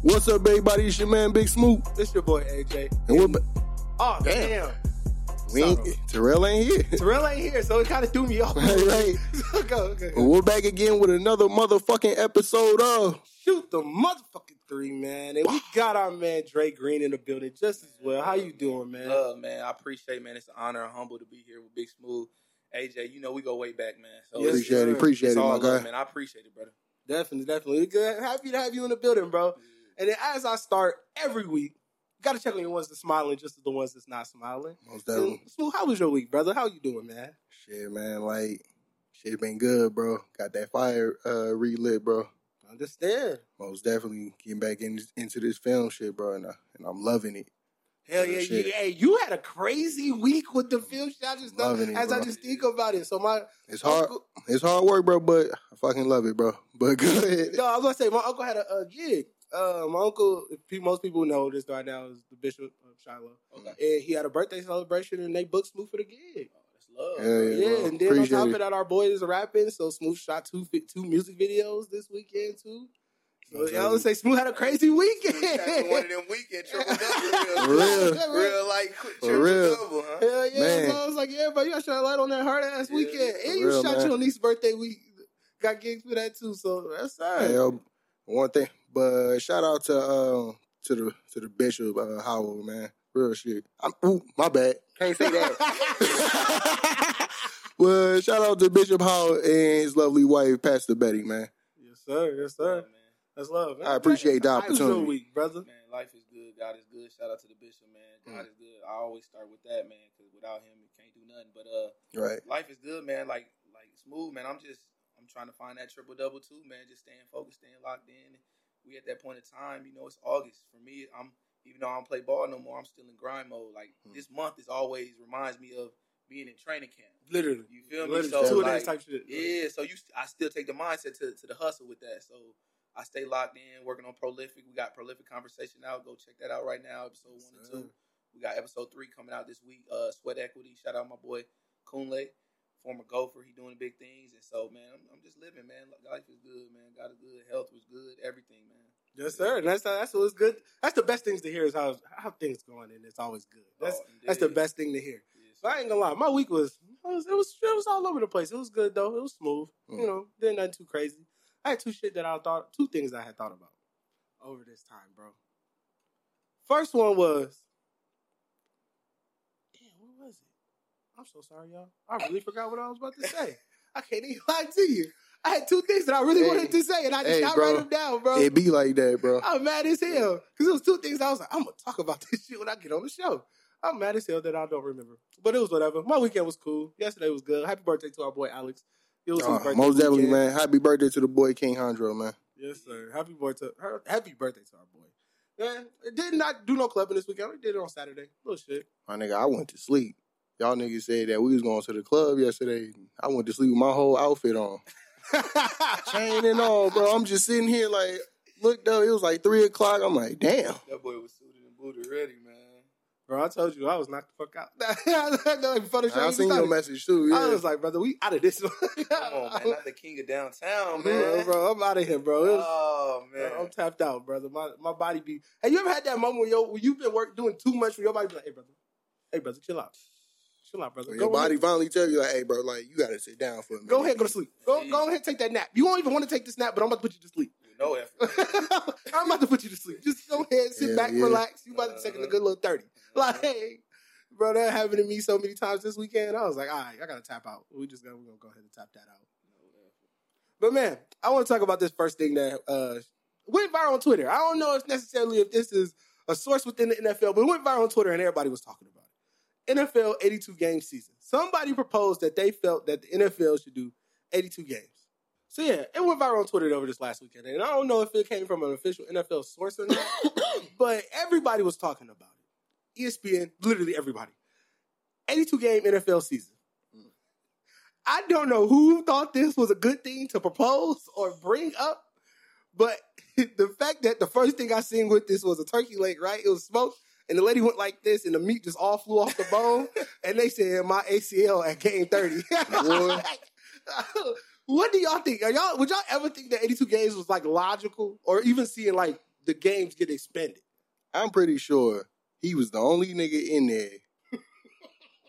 What's up, everybody? It's your man, Big Smooth. This your boy AJ. And we're, ba- oh, oh Damn. damn. we ain't, Terrell ain't here. Terrell ain't here, so it kind of threw me off. Right, right. okay, okay. But we're back again with another motherfucking episode of Shoot the motherfucking three, man. And we got our man Dre Green in the building just as well. How you doing, man? Love, man. I appreciate, man. It's an honor and humble to be here with Big Smooth. AJ, you know we go way back, man. So Yes, appreciate sir. it, appreciate it's it, all my love, guy. man. I appreciate it, brother. Definitely, definitely. Good. Happy to have you in the building, bro. And then as I start every week, gotta check on the ones that's smiling just as the ones that's not smiling. Most definitely. Smooth, how was your week, brother? How you doing, man? Shit, man, like shit been good, bro. Got that fire uh, relit, bro. Understand. Most definitely getting back in, into this film shit, bro, and, I, and I'm loving it. Hell yeah, hey, you had a crazy week with the film shit. I just Loving it, as I just think about it. So my It's hard. uncle- It's hard work, bro, but I fucking love it, bro. But good. No, I was gonna say my uncle had a, a gig. Uh, my uncle, most people know this right now, is the bishop of Shiloh, Okay. and he had a birthday celebration, and they booked Smooth for the gig. Oh, that's love. Yeah, yeah. Yeah, and then on Appreciate top of that, our boy is rapping, so Smooth shot two two music videos this weekend too. So Okay. I would say Smooth had a crazy weekend. That's one of them weekend triple For double real. real like For triple real. double, huh? Hell yeah! Man. So I was like, yeah, bro, you got to shine a light on that hard ass Yeah, weekend, for and you real, shot man. your niece's birthday week. Got gigs for that too, so that's all right. Hey, yo, one thing, but shout out to uh, to the to the bishop uh, Howard, man. Real shit. I'm, ooh, my bad. Can't say that. well, shout out to Bishop Howard and his lovely wife, Pastor Betty, man. yes, sir. Yes, sir. man. That's love. I appreciate the How was opportunity. week, brother. Man, life is good. God is good. Shout out to the bishop, man. God is good. I always start with that, man, because without him, you can't do nothing. But uh, Right. life is good, man. Like like smooth, man. I'm just I'm trying to find that triple double too, man. Just staying focused, staying locked in. We at that point in time, you know, it's August for me. I'm even though I don't play ball no more, I'm still in grind mode. Like Hmm. this month is always reminds me of being in training camp. Literally. You feel me? Literally. So like, type shit. yeah, so you, I still take the mindset to, to the hustle with that. So I stay locked in, working on prolific. We got prolific conversation out. Go check that out right now. Episode one and two. We got episode three coming out this week. Uh, Sweat Equity. Shout out my boy Kunle, former golfer. He doing big things, and so man, I'm, I'm just living, man. Life is good, man. Got a good health was good. Everything, man. Yes, sir. And that's that's what's good. That's the best things to hear is how how things going, and it's always good. That's Oh, that's the best thing to hear. Yes, So I ain't gonna lie, my week was it was it was, it was all over the place. It was good though. It was smooth. Mm. You know, didn't nothing too crazy. I had two shit that I thought two things I had thought about over this time, bro. First one was damn, what was it? I'm so sorry, y'all. I really forgot what I was about to say. I can't even lie to you. I had two things that I really Hey. wanted to say, and I just Hey, not bro. write them down, bro. It be like that, bro. I'm mad as hell because it was two things. I was like, I'm gonna talk about this shit when I get on the show. I'm mad as hell that I don't remember, but it was whatever. My weekend was cool. Yesterday was good. Happy birthday to our boy Alex. It was Uh, his birthday. most definitely, weekend. man. Happy birthday to the boy King Hondro, man. Yes, sir. Happy birthday. her- Happy birthday to our boy. Man, it did not do no clubbing this weekend. We did it on Saturday. Little shit. My nigga, I went to sleep. Y'all niggas said that we was going to the club yesterday. I went to sleep with my whole outfit on. Chain and all, bro. I'm just sitting here like, look though, it was like three o'clock. I'm like, damn. That boy was suited and booted ready, man. Bro, I told you I was knocked the fuck out. Before the show I even seen your message too. Yeah. I was like, brother, we out of this. one. Come on, man. Not the king of downtown, man. bro, I'm out of here, bro. Was- Oh man. I'm tapped out, brother. My my body be. Hey, you ever had that moment where, yo, where you've been work doing too much for your body? Be like, hey, brother, hey, brother, chill out, chill out, brother. When Go your body ahead. finally tell you like, hey, bro, like you gotta sit down for a minute. Go ahead, go to sleep. Go, go ahead, take that nap. You won't even want to take this nap, but I'm about to put you to sleep. No effort. I'm about to put you to sleep. Just go ahead, sit Yeah, back, yeah. relax. You about to take a good little 30. Like, hey, bro, that happened to me so many times this weekend. I was like, all right, I gotta tap out. We just gonna, we gonna go ahead and tap that out. But man, I want to talk about this first thing that uh, went viral on Twitter. I don't know if necessarily if this is a source within the NFL, but it went viral on Twitter and everybody was talking about it. NFL 82 game season. Somebody proposed that they felt that the NFL should do 82 games. So yeah, it went viral on Twitter over this last weekend, and I don't know if it came from an official NFL source or not, but everybody was talking about it. ESPN, literally everybody. 82 game NFL season. I don't know who thought this was a good thing to propose or bring up, but the fact that the first thing I seen with this was a turkey leg, right? It was smoked, and the lady went like this, and the meat just all flew off the bone, and they said my ACL at game 30. what do y'all think? Are y'all would y'all ever think that 82 games was like logical, or even seeing like the games get expanded? I'm pretty sure he was the only nigga in there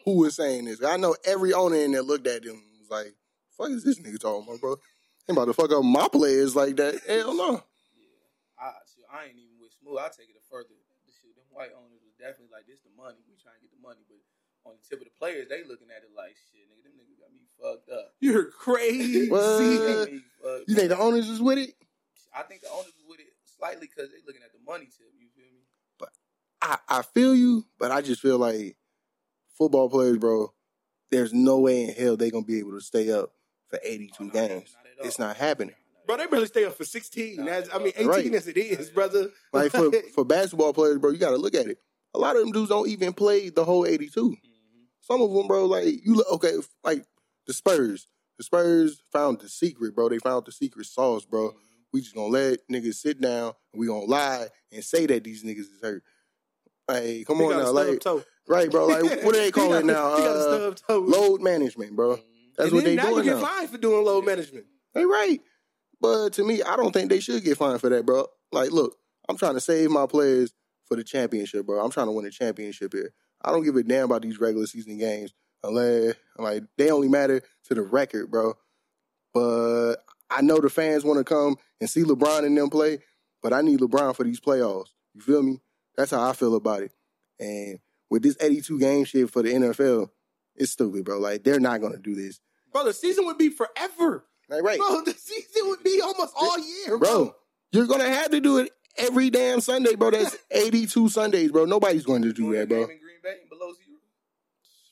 who was saying this. I know every owner in there looked at him and was like, fuck is this nigga talking about, bro? Ain't about to fuck up my players like that. Hell no. I, shit, I ain't even with smooth. I take it a further. The shit, them white owners was definitely like, this the money. We trying to get the money, but on the tip of the players, they looking at it like, shit, nigga, them niggas got me fucked up. You're crazy. What? Fucked You think the owners is with it? I think the owners was with it slightly because they looking at the money tip. You feel me? But I, I feel you, but I just feel like football players, bro, there's no way in hell they gonna be able to stay up for 82 Oh, no, games. not. It's not happening. Bro, they barely stay up for 16. As, I mean, 18 Right. as it is, brother. Like for, for basketball players, bro, you gotta look at it. A lot of them dudes don't even play the whole 82. Mhm. Some of them, bro, like you look okay, like the Spurs. The Spurs found the secret, bro. They found the secret sauce, bro. Mhm. We just gonna let niggas sit down and we gonna lie and say that these niggas is hurt. Hey, come He on got now, like toe. right, bro. Like what do they He call got- it now? He got a Uh, toe. load management, bro. That's and what then they now doing you get now. fined for doing load management. They right. But to me, I don't think they should get fined for that, bro. Like, look, I'm trying to save my players for the championship, bro. I'm trying to win a championship here. I don't give a damn about these regular season games like they only matter to the record, bro. But I know the fans want to come and see LeBron and them play, but I need LeBron for these playoffs. You feel me? That's how I feel about it. And with this 82 game shit for the NFL, it's stupid, bro. Like they're not gonna do this. Bro, the season would be forever. Like, right. Bro, the season would be almost all year, bro. bro. You're gonna have to do it every damn Sunday, bro. That's 82 Sundays, bro. Nobody's going to do that, bro. in Green Bay below zero.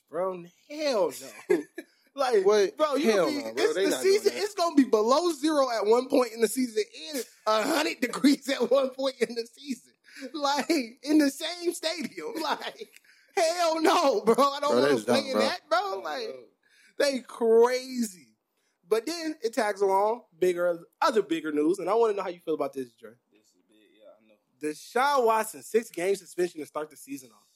Bro, hell no. like, What? bro, you Hell be, no, bro. it's They the season. It's gonna be below zero at one point in the season, and hundred degrees at one point in the season. Like in the same stadium. Like, hell no, bro. I don't Bro, want to play dumb, in bro. that, bro. Like, they crazy. But then it tags along bigger, other bigger news, and I want to know how you feel about this, Dre. This is big. Yeah, I know. Deshaun Watson six game suspension to start the season off.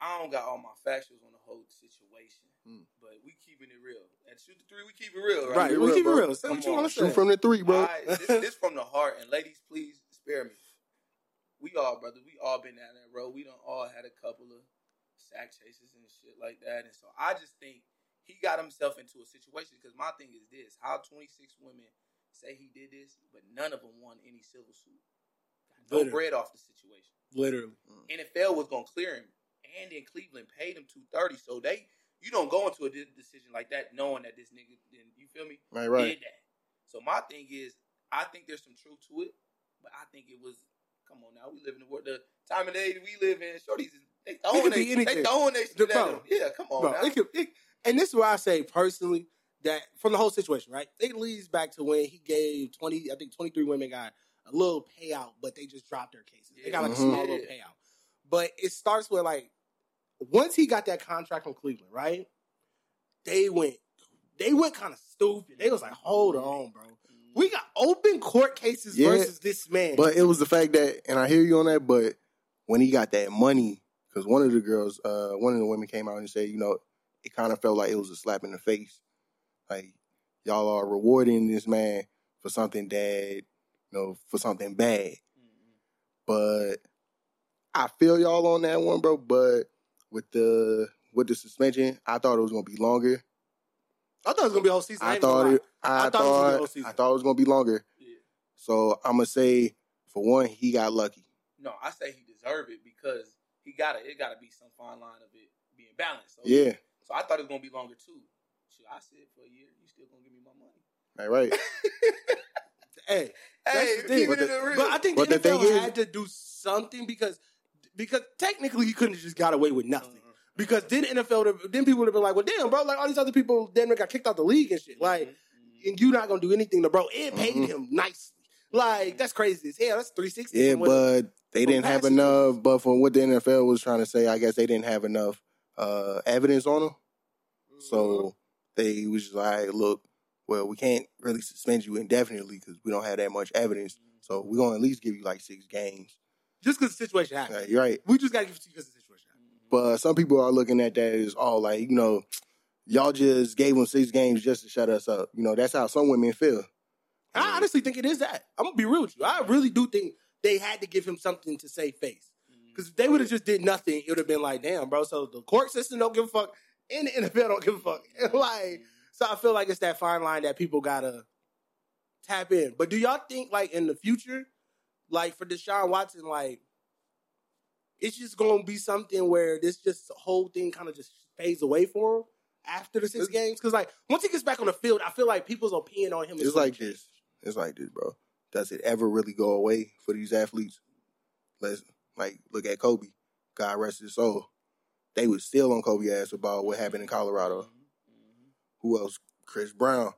I don't got all my factuals on the whole situation, Hmm. but we keeping it real. At shoot the three, we keep it real, right? Right, we real, keep it real. Say what Come you on. want to Shoot from the three, bro. I- this, this from the heart, and ladies, please spare me. We all, brother, we all been down that road. We don't all had a couple of sack chases and shit like that, and so I just think he got himself into a situation. Because my thing is this: how twenty six women say he did this, but none of them won any civil suit. Got no bread off the situation. Literally. Mm. NFL was gonna clear him, and then Cleveland paid him two thirty. So they, you don't go into a de- decision like that knowing that this nigga, then you feel me, Right, right. did that. So my thing is, I think there's some truth to it, but I think it was. Come on now, we live in the world, the time of day we live in. Shorties, is- they throwing could they, they throwing they shit at bro. him. Yeah, come on Bro, now. it could, it, and this is why I say personally that from the whole situation, right? It leads back to when he gave twenty, I think twenty three women got a little payout, but they just dropped their cases. They got like a small little payout, but it starts with like once he got that contract from Cleveland, right? They went, they went kind of stupid. They was like, hold on, bro. We got open court cases Yeah, versus this man. But it was the fact that, and I hear you on that, but when he got that money, because one of the girls, uh, one of the women came out and said, you know, it kind of felt like it was a slap in the face. Like, y'all are rewarding this man for something bad, you know, for something bad. Mhm. But I feel y'all on that one, bro. But with the with the suspension, I thought it was gonna be longer. I thought it was gonna be a whole season. I, I thought it. I, I thought it was gonna be thought season. I thought it was gonna be longer. Yeah. So I'm gonna say for one, he got lucky. No, I say he deserved it because he got to It got to be some fine line of it being balanced. So, Yeah, So I thought it was gonna be longer too. So I said for a year, you still gonna give me my money. right, right. Hey, Hey, that's thing. keep But it the- the real. But I think But the the NFL thing is- had to do something because because technically you couldn't have just got away with nothing. Mhm. Because then NFL, would- then people would have been like, well, damn, bro, like all these other people, then got kicked out the league and shit. Like, Mhm. and you're not gonna do anything to bro and paid Mhm. him nicely. Like that's crazy as hell. That's three sixty. Yeah, but they didn't have enough. But from what the NFL was trying to say, I guess they didn't have enough uh, evidence on him. Mm-hmm. So they was just like, look, well, we can't really suspend you indefinitely because we don't have that much evidence. So we're gonna at least give you like six games. just because the situation happened, you're right. we just gotta give it to you because the situation happened. But some people are looking at that as all like, you know, y'all just gave them six games just to shut us up. You know, that's how some women feel. I honestly think it is that. I'm gonna be real with you. I really do think they had to give him something to save face. Because if they would have just did nothing, it would have been like, damn, bro. So the court system don't give a fuck, and the NFL don't give a fuck. like, so I feel like it's that fine line that people gotta tap in. But do y'all think like in the future, like for Deshaun Watson, like it's just gonna be something where this just whole thing kind of just fades away for him after the six It's- games? Because like once he gets back on the field, I feel like people's opinion on him is It's like this. It's like this, bro. Does it ever really go away for these athletes? Let's like look at Kobe. God rest his soul. They was still on Kobe ass about what happened in Colorado. Mm-hmm. Mm-hmm. Who else? Chris Brown.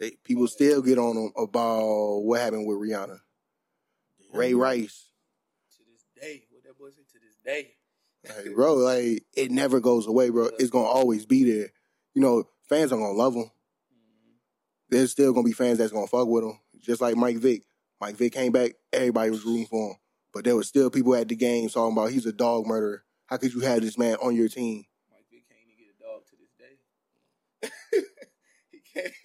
They, people oh, still get on them about what happened with Rihanna. Ray Rice. To this day, what that boy say? To this day. Like, bro, like it never goes away, bro. It's gonna always be there. You know, fans are gonna love him. Mm-hmm. There's still gonna be fans that's gonna fuck with him. Just like Mike Vick. Mike Vick came back, everybody was rooting for him. But there was still people at the game talking about he's a dog murderer. How could you have this man on your team? Mike Vick can't even get a dog to this day. he can't.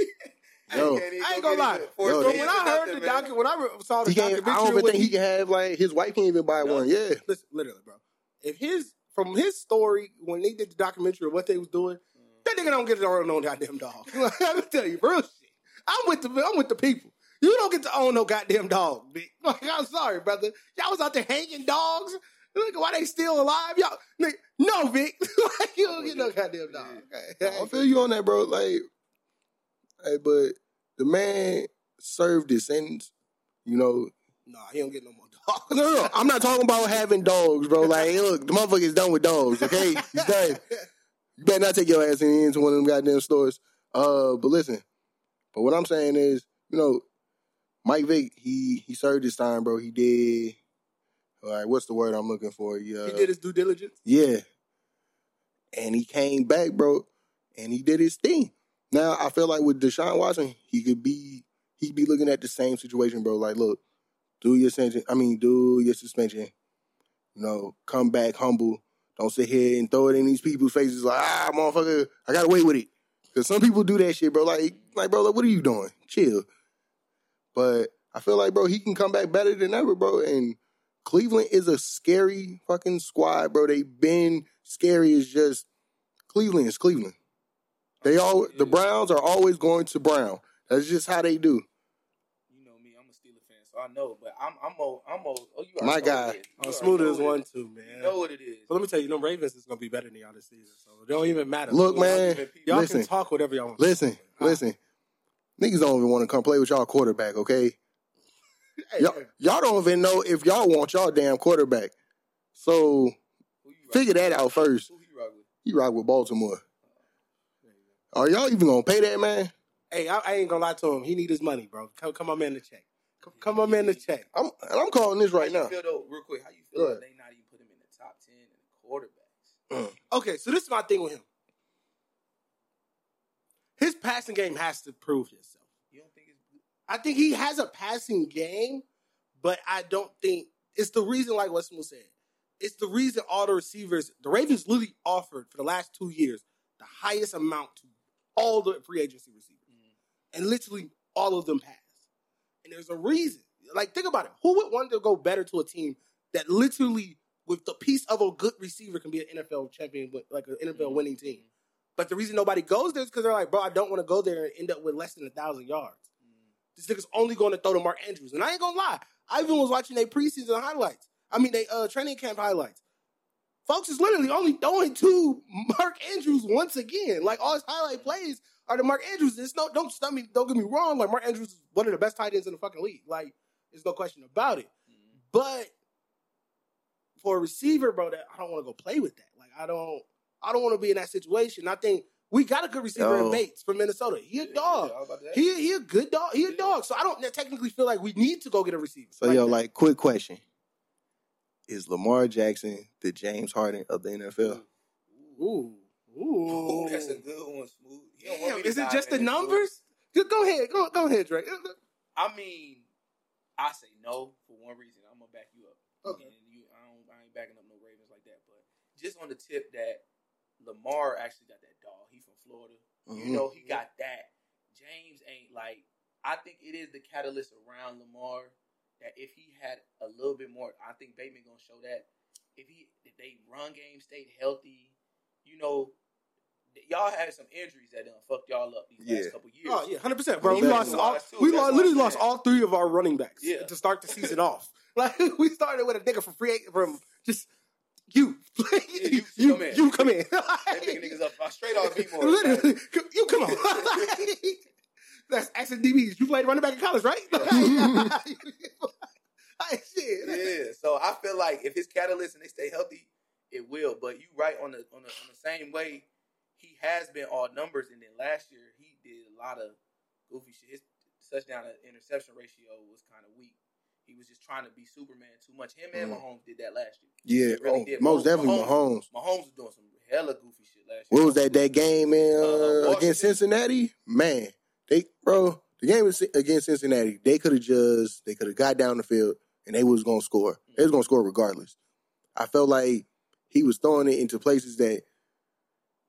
Yo. he can't even I ain't gonna lie. Yo, But when I heard nothing, the man. docu, when I re- saw the He can't, I don't even think he can have like his wife can't even buy No. one. Yeah. Listen, literally, bro. If his from his story when they did the documentary of what they was doing, that nigga don't get to own no goddamn dog. I'm tell you, real shit. I'm with the I'm with the people. You don't get to own no goddamn dog, Vic. Like, I'm sorry, brother. Y'all was out there hanging dogs. Look why they still alive, y'all. No, Vic. like, you don't get no goddamn dog. I feel you on that, bro. Like, hey, but the man served his sentence. You know, No, he don't get no more dogs. no, no, no. I'm not talking about having dogs, bro. Like, hey, look, the motherfucker is done with dogs. Okay, he's done. You better not take your ass in into one of them goddamn stores. Uh, but listen, but what I'm saying is, you know, Mike Vick, he he served his time, bro. He did. All right, what's the word I'm looking for? He, uh, he did his due diligence. yeah. And he came back, bro, and he did his thing. Now I feel like with Deshaun Watson, he could be he'd be looking at the same situation, bro. Like, look, do your suspension. I mean, do your suspension. You know, come back humble. Don't sit here and throw it in these people's faces like, ah, motherfucker, I got away with it. Because some people do that shit, bro. Like, like, bro, like, what are you doing? Chill. But I feel like, bro, he can come back better than ever, bro. And Cleveland is a scary fucking squad, bro. They've been scary as just Cleveland is Cleveland. They all the Browns are always going to Brown. That's just how they do. You know me, I'm a Steeler fan, so I know. But I'm, I'm, o- I'm, o- oh, you My guy. what it is. You Oh, smooth as one too, man. You know what it is. But let me tell you, them Ravens is gonna be better than y'all this season. So it don't even matter. Look, Y'all man, y'all listen. can talk whatever y'all want. Listen, listen. Niggas don't even want to come play with y'all quarterback, okay? Hey, Y'all, y'all don't even know if y'all want y'all damn quarterback. So Who you rock figure that out first. Who you rock with? You rock with Baltimore. Are y'all even gonna pay that man? Hey, I, I ain't gonna lie to him. He need his money, bro. Come, come on, man, to check. Come, come on, man, to check. I'm and I'm calling this right now. you feel though, real quick? How you feel ahead. they not even put him in the top ten in quarterbacks? Mm. Okay, so this is my thing with him. His passing game has to prove itself. You don't think it's I think he has a passing game, but I don't think it's the reason, like what Smooth said, it's the reason all the receivers, the Ravens literally offered for the last two years the highest amount to all the free agency receivers. Mm-hmm. And literally all of them passed. And there's a reason. Like, think about it. Who would want to go better to a team that literally, with the piece of a good receiver, can be an NFL champion, like an NFL mm-hmm. winning team? But the reason nobody goes there is because they're like, bro, I don't want to go there and end up with less than a thousand yards. this nigga's only going to throw to Mark Andrews. And I ain't gonna lie, I even was watching their preseason highlights. I mean, they uh, training camp highlights. Folks is literally only throwing to Mark Andrews once again. Like all his highlight plays are to Mark Andrews. It's no, don't stun me, don't get me wrong. Like Mark Andrews is one of the best tight ends in the fucking league. Like, there's no question about it. But for a receiver, bro, that I don't want to go play with that. Like, I don't, I don't want to be in that situation. I think we got a good receiver Yo. in Bates from Minnesota. He a Yeah, dog. yeah, about. He he a good dog. He a dog. So I don't technically feel like we need to go get a receiver. So yo, that. like, quick question: Is Lamar Jackson the James Harden of the NFL? ooh, ooh, Ooh, that's a good one, smooth. You don't want Damn, is it just the numbers? Just go ahead, go go ahead, Drake. I mean, I say no for one reason. I'm gonna back you up. Okay. And you, I don't, I ain't backing up no Ravens like that. But just on the tip that Lamar actually got that dog. He from Florida. Mhm. You know, he got that. James ain't like. I think it is the catalyst around Lamar that if he had a little bit more, I think Bateman gonna show that. If he, if they run game stayed healthy, you know, y'all had some injuries that done fucked y'all up these Yeah. last couple years. Oh yeah, hundred percent, bro. We Exactly. lost all. That's too. We lost, literally lost all three of our running backs Yeah. to start the season off. Like we started with a nigga from free from just you. you- you, you come in. you come in. They picking niggas up straight off more. Literally, you come on. That's accent DBs. You played running back in college, right? Like, shit. yeah. So I feel like if his catalyst and they stay healthy, it will. But you right on the on the, on the same way. He has been all numbers, and then last year he did a lot of goofy shit. His touchdown to interception ratio was kind of weak. He was just trying to be Superman too much. Him and Mm. Mahomes did that last year. Yeah, really oh, did. most definitely Mahomes. Mahomes was doing some hella goofy shit last year. What was that? That game in Uh, uh, against Cincinnati, man. They bro, the game was against Cincinnati. They could have just they could have got down the field and they was gonna score. They was gonna score regardless. I felt like he was throwing it into places that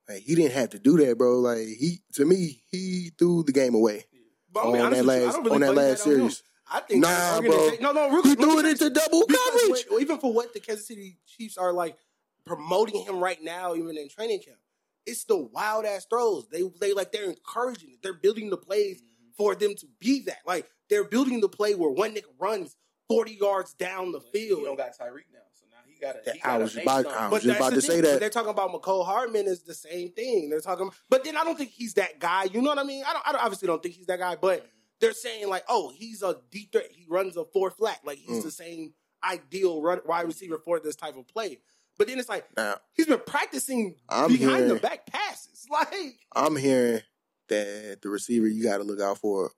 like he didn't have to do that, bro. Like he to me, he threw the game away But I'm being on honest that I last really on that last on him. Series. I think Nah, the bro. No, no, real He quick, let threw it say into double coverage. what- even for what the Kansas City Chiefs are like promoting him right now, even in training camp, it's the wild ass throws. They they like they're encouraging it. They're building the plays mm-hmm. for them to be that. Like they're building the play where one nigga runs forty yards down the But He don't got Tyreek now, so now he got a. He I was a about- I was him. just about to the say that. They're talking about Mecole Hardman is the same thing. They're talking, but then I don't think he's that guy. You know what I mean? I don't. I don't, obviously don't think he's that guy. But mm-hmm. They're saying like, oh, he's a deep threat. He runs a four flat. Like he's Mm. the same ideal run, wide receiver for this type of play. But then it's like Now he's been practicing I'm behind the back passes. Like I'm hearing that the receiver you got to look out for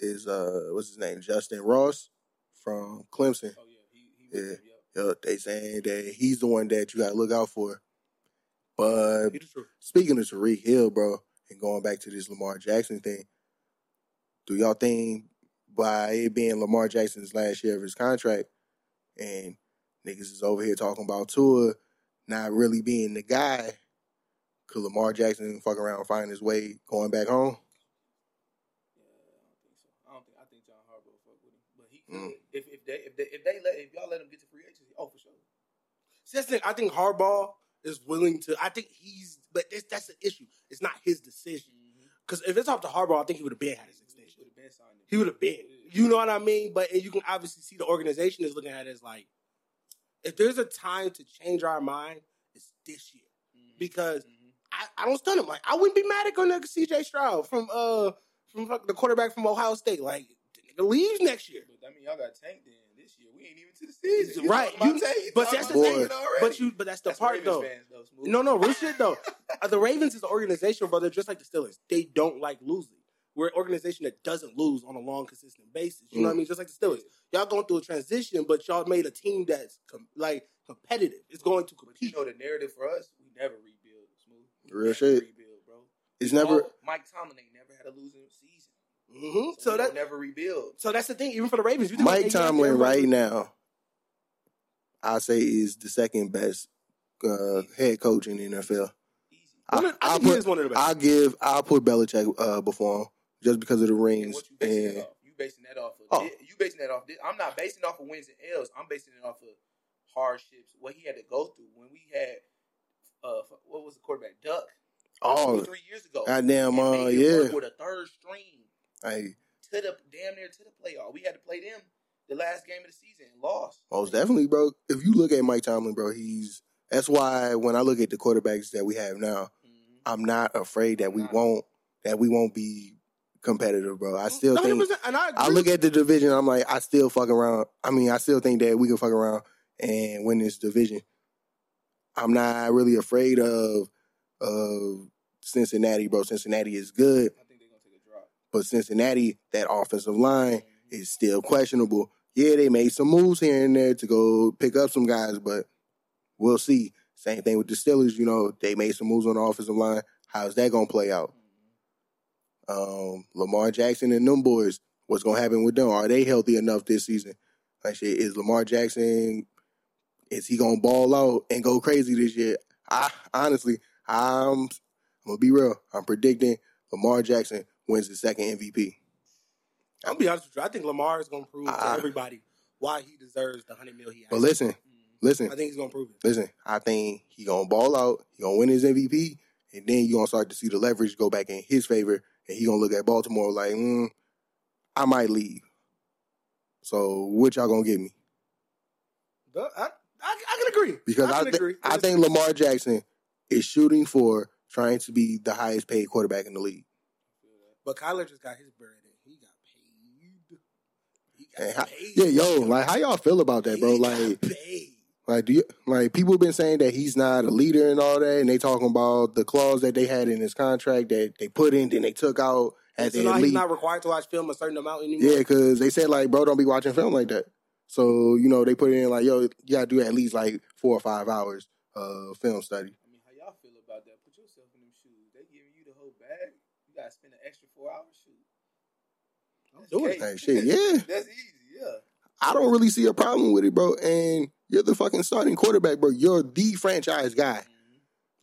is uh what's his name Justyn Ross from Clemson. Oh yeah, he, he was, Yeah. yeah. Yo, they saying that he's the one that you got to look out for. But It is true. speaking of Tyreek Hill, bro, and going back to this Lamar Jackson thing, do y'all think by it being Lamar Jackson's last year of his contract and niggas is over here talking about Tua not really being the guy, could Lamar Jackson fuck around and find his way going back home? Yeah, I don't think so. I think. John Harbaugh fuck with him, but he Mm. if if they if they if they let if y'all let him get to free agency, oh for sure. See, that's the thing. I think Harbaugh is willing to. I think he's, but that's, that's the issue. It's not his decision. Because if it's up to Harbaugh, I think he would have been had his He would have been. You know what I mean? But you can obviously see the organization is looking at it as like, if there's a time to change our mind, it's this year. Mhm. Because Mhm. I, I don't stun him. Like I wouldn't be mad at going to CJ Stroud from uh from fuck- the quarterback from Ohio State. Like the nigga leaves next year. But I mean, y'all got tanked then this year. We ain't even to the season. You Right. You- you but that's the thing. But you but that's the That's part Ravens though. Fans, though, No, no, real shit though. Uh, the Ravens is the organization, bro. They're just like the Steelers. They don't like losing. We're an organization that doesn't lose on a long, consistent basis. You know what I mean? Just like the Steelers. Y'all going through a transition, but y'all made a team that's com- like competitive. It's going to But you compete. know the narrative for us, we never rebuild. Smooth. Real Never shit. Rebuild, bro. It's never. Oh, Mike Tomlin ain't never had a losing season. hmm So, So that never rebuild. so that's the thing. Even for the Ravens, you Mike Tomlin everybody- right now, I say is the second best uh, head coach in the NFL. Easy. I, One I I'll put, one of the best. I'll give. I'll put Belichick uh, before him just because of the And rings. what you basing And that off? You basing that off of? Oh. You basing that off? thi- I'm not basing off of wins and L's. I'm basing it off of hardships. What he had to go through when we had, uh, what was the quarterback? Duck. Oh, three years ago. goddamn, And uh, yeah. with a third string Hey, to the damn near to the playoff. We had to play them the last game of the season and lost. Most definitely, bro. If you look at Mike Tomlin, bro, he's that's why when I look at the quarterbacks that we have now, Mhm. I'm not afraid that we Not. won't that we won't be competitive, bro. I still think 100%, and I, agree. I look at the division, I'm like, I still fuck around. I mean, I still think that we can fuck around and win this division. I'm not really afraid of of Cincinnati, bro. Cincinnati is good, I think they're gonna take a drop. but Cincinnati, that offensive line is still questionable. Yeah, they made some moves here and there to go pick up some guys, but we'll see. Same thing with the Steelers, you know, they made some moves on the offensive line. How's that gonna play out? Um, Lamar Jackson and them boys, what's gonna happen with them? Are they healthy enough this season? Like shit, is Lamar Jackson is he gonna ball out and go crazy this year? I honestly, I'm I'm gonna be real. I'm predicting Lamar Jackson wins the second MVP. I'm gonna be honest with you. I think Lamar is going to prove to Ah. everybody why he deserves the hundred mil he has. But listen, Mhm. listen, I think he's going to prove it. listen. I think he gonna ball out. He gonna win his MVP, and then you are gonna start to see the leverage go back in his favor, and he gonna look at Baltimore like, mm, I might leave. So what y'all gonna give me? I, I, I can agree Because I I, thi- agree. I think Lamar Jackson is shooting for trying to be the highest paid quarterback in the league. But Kyler just got his bread in. He got paid. He got how- paid. yeah, yo, like how y'all feel about that, bro? He Like, paid. Like do you like people been saying that he's not a leader and all that, and they talking about the clause that they had in his contract that they put in, then they took out at So he's not required to watch film a certain amount anymore. Yeah, because they said like, bro, don't be watching film like that. So you know they put it in like, yo, you gotta do at least like four or five hours of film study. I mean, how y'all feel about that? Put yourself in them shoes. They giving you the whole bag. You gotta spend an extra four hours shoot. I'm doing. Hey, shit, yeah. That's easy. Yeah. I don't really see a problem with it, bro. And you're the fucking starting quarterback, bro. You're the franchise guy.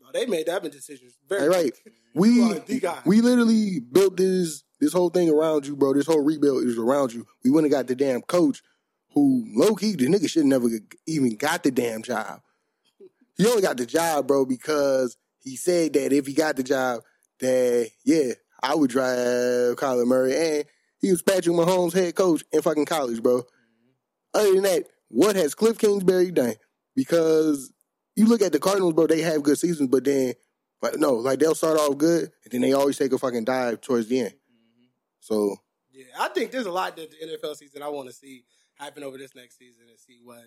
No, they made that decisions very Hey, right. quick. We You are the guy. we literally built this this whole thing around you, bro. This whole rebuild is around you. We wouldn't have got the damn coach who low key the nigga should never even got the damn job. He only got the job, bro, because he said that if he got the job, that yeah, I would drive Kyler Murray, and he was Patrick Mahomes' head coach in fucking college, bro. Other than that, what has Cliff Kingsbury done? Because you look at the Cardinals, bro, they have good seasons, but then like no, like they'll start off good, and then they always take a fucking dive towards the end. So Yeah, I think there's a lot that the NFL season I want to see happen over this next season and see what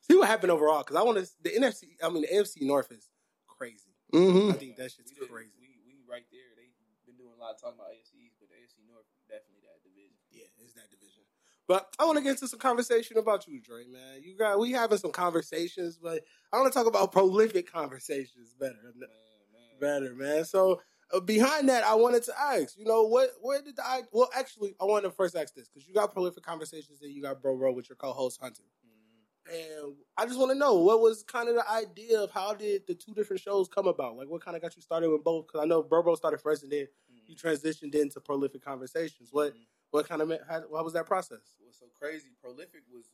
see what happened overall because I want to the NFC. I mean the AFC North is crazy. hmm I think that shit's We, crazy. we we right there. They've been doing a lot of talking about AFC East, but the AFC North definitely that division. Yeah, it's that division. But I want to get into some conversation about you, Dre. Man, you got we having some conversations, but I want to talk about prolific conversations better. Man, man. better, man. So uh, behind that, I wanted to ask, you know, what where did the I well actually I want to first ask this because you got prolific conversations and you got Bro Bro with your co-host Hunter, Mhm. and I just want to know what was kind of the idea of how did the two different shows come about? Like, what kind of got you started with both? Because I know Bro Bro started first, and then you transitioned into prolific conversations. What Mhm. What kind of how, what was that process? What's so crazy? Prolific was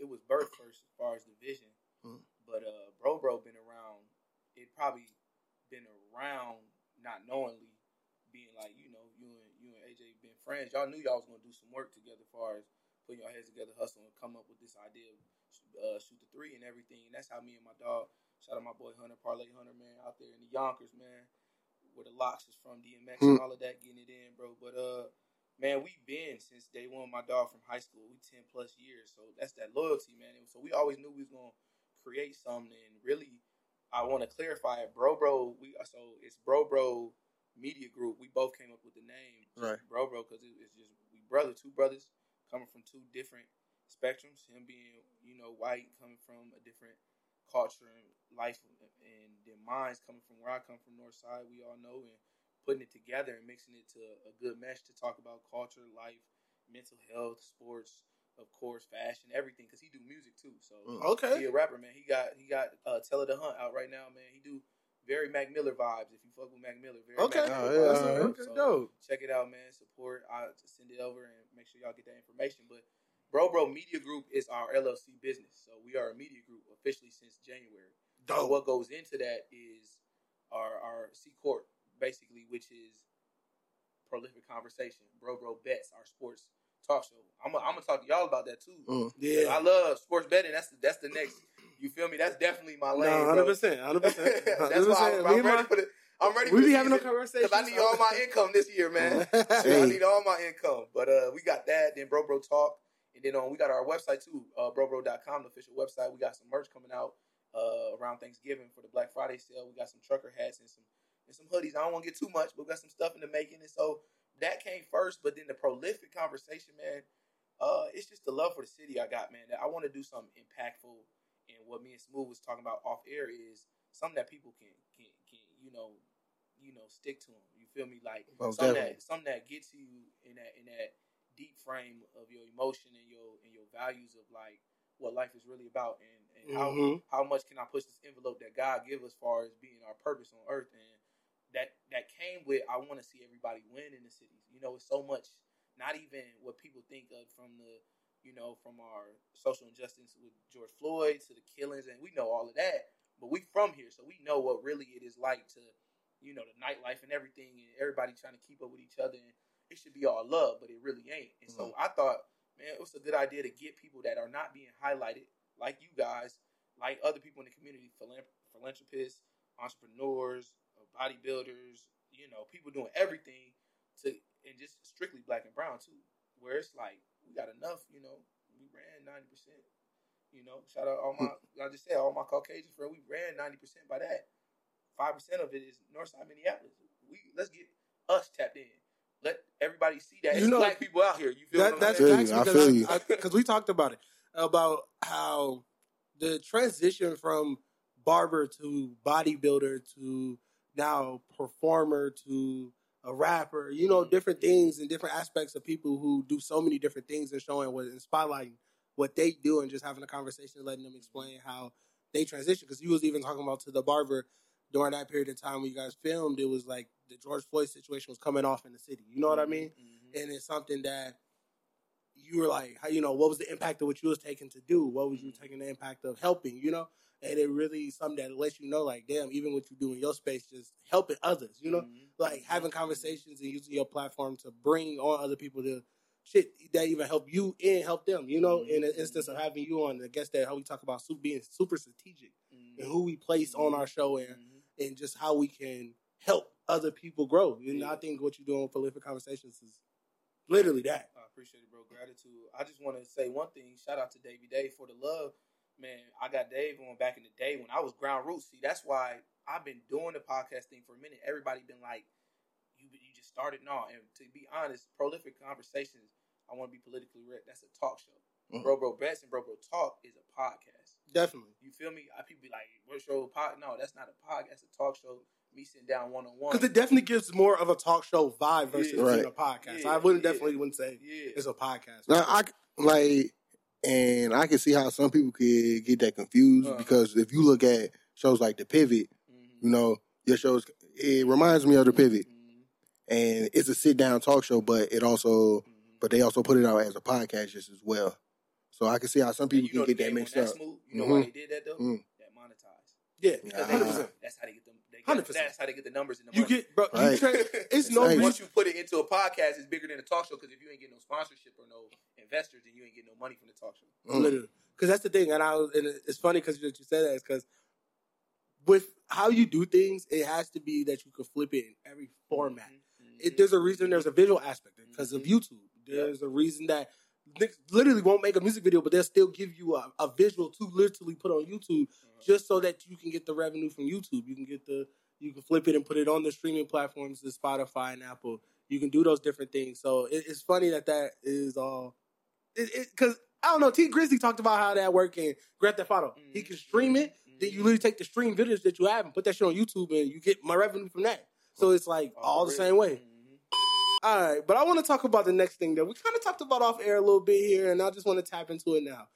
it was birth first as far as the vision, Mhm. but uh, Bro Bro been around. It probably been around not knowingly, being like you know you and you and AJ been friends. Y'all knew y'all was gonna do some work together, as far as putting your heads together, hustle, and come up with this idea of uh, shoot the three and everything. And that's how me and my dog, shout out my boy Hunter Parlay Hunter man out there in the Yonkers man, where the locks is from DMX and Hmm. all of that, getting it in, bro. But uh. Man, we've been since day one. My dog from high school. We ten plus years, so that's that loyalty, man. And so we always knew we was gonna create something. And really, I want to clarify it, bro, bro. We so it's bro, bro media group. We both came up with the name, Right. bro, bro, because it, it's just we brother, two brothers coming from two different spectrums. Him being you know white, coming from a different culture and life, and then mine's coming from where I come from, North Side. We all know and putting it together and mixing it to a good mesh to talk about culture, life, mental health, sports, of course, fashion, everything. Because he do music too, so Mm. Okay, he a rapper, man. He got he got uh, Tell the Hunt out right now, man. He do very Mac Miller vibes. If you fuck with Mac Miller, very okay, Mac Oh, yeah, okay, So, dope. check it out, man. Support. I send it over and make sure y'all get that information. But Bro Bro Media Group is our LLC business, so we are a media group officially since January. So Dope. what goes into that is our our C corp basically, which is prolific conversation. Bro, bro, bets our sports talk show. I'm gonna I'm talk to y'all about that too. Mm. Yeah. I love sports betting. That's the, that's the next. You feel me? That's definitely my lane. No, hundred percent, hundred percent. That's why I'm, I'm ready for the. I'm ready. We for be having a conversation. Because I need all my income this year, man. I need all my income. But uh, we got that. Then Bro Bro Talk. And then um, we got our website too, uh, brobro.com, the official website. We got some merch coming out uh, around Thanksgiving for the Black Friday sale. We got some trucker hats and some and some hoodies. I don't want to get too much, but we got some stuff in the making. And so that came first. But then the prolific conversation, man, uh, it's just the love for the city I got, man. That I want to do something impactful. And what me and Smooth was talking about off air is something that people can can can you know you know stick to them. You feel me? Like something definitely. that something that gets you in that in that deep frame of your emotion and your and your values of like what life is really about and, and how Mhm. how much can I push this envelope that God give us far as being our purpose on earth and that that came with I want to see everybody win in the cities. You know, it's so much not even what people think of from the you know from our social injustice with George Floyd to the killings and we know all of that. But we from here, so we know what really it is like to you know the nightlife and everything and everybody trying to keep up with each other and it should be all love, but it really ain't. And so mm-hmm. I thought, man, it was a good idea to get people that are not being highlighted, like you guys, like other people in the community, philanthrop- philanthropists, entrepreneurs, bodybuilders, you know, people doing everything to, and just strictly black and brown too, where it's like we got enough, you know, we ran ninety percent. You know, shout out all my, hmm. I just said all my Caucasian friends, we ran ninety percent by that. Five percent of it is Northside Minneapolis. We let's get us tapped in. Let everybody see that You it's know, black people out here. You feel That, what I'm that's saying? feel you, facts I feel you. because because we talked about it about how the transition from barber to bodybuilder to now performer to a rapper, you know, mm-hmm. different things and different aspects of people who do so many different things and showing what and spotlighting what they do and just having a conversation and letting them explain mm-hmm. how they transition. Because you was even talking about to the barber during that period of time when you guys filmed, it was like the George Floyd situation was coming off in the city. You know what I mean? Mhm. and it's something that you were like, how you know, what was the impact of what you was taking to do? What was you taking the impact of helping? You know, and it really something that lets you know, like, damn, even what you do in your space, just helping others. You know, Mhm. like having conversations and using your platform to bring on other people to shit that even help you and help them. You know, in an instance of having you on, I guess that how we talk about being super strategic Mhm. and who we place on our show and and just how we can help other people grow. And. I think what you're doing with prolific conversations is literally that. I appreciate it, bro. Gratitude. I just want to say one thing. Shout out to Davey Dave for the love. Man, I got Dave on back in the day when I was ground roots. See, that's why I've been doing the podcast thing for a minute. Everybody been like, you you just started now. And to be honest, prolific conversations. I want to be politically correct. That's a talk show. Mhm. Bro, bro, bets and bro, bro, talk is a podcast. Definitely. You feel me? I people be like, "What show? Pod?" No, that's not a podcast. It's a talk show. Me sitting down one on one. Because it definitely gives more of a talk show vibe versus Yeah. Right. a podcast. Yeah, I wouldn't yeah. definitely wouldn't say Yeah, it's a podcast. Now, I c- like, and I can see how some people could get that confused Uh-huh. because if you look at shows like The Pivot, Mhm. you know, your shows it reminds me of The Pivot, Mhm. and it's a sit down talk show, but it also, Mhm. but they also put it out as a podcast just as well. So I can see how some people can get that mixed up. smooth. You know why Mhm. they did that though? That monetized. yeah, Because Yeah. they, hundred percent. that's how they get them. 100%. That's how they get the numbers in the You money. get, bro. You Right. it's no Right. once you put it into a podcast, it's bigger than a talk show. Because if you ain't getting no sponsorship or no investors, then you ain't getting no money from the talk show. Mm. Literally, because that's the thing, and I was, and it's funny because you said that is because with how you do things, it has to be that you can flip it in every format. Mhm. It, there's a reason there's a visual aspect because of Mhm. YouTube. There's a reason that niggas literally won't make a music video, but they'll still give you a, a visual to literally put on YouTube Uh-huh. just so that you can get the revenue from YouTube. You can get the you can flip it and put it on the streaming platforms, the Spotify and Apple. You can do those different things. So it, it's funny that that is all because I don't know. T Grizzly talked about how that work in Grand Theft Auto. He can mm-hmm. stream it. Then you mm-hmm. literally take the stream videos that you have and put that shit on YouTube, and you get my revenue from that. So it's like all the same way. Mm-hmm. All right, but I want to talk about the next thing that we kind of talked about off air a little bit here, and I just want to tap into it now.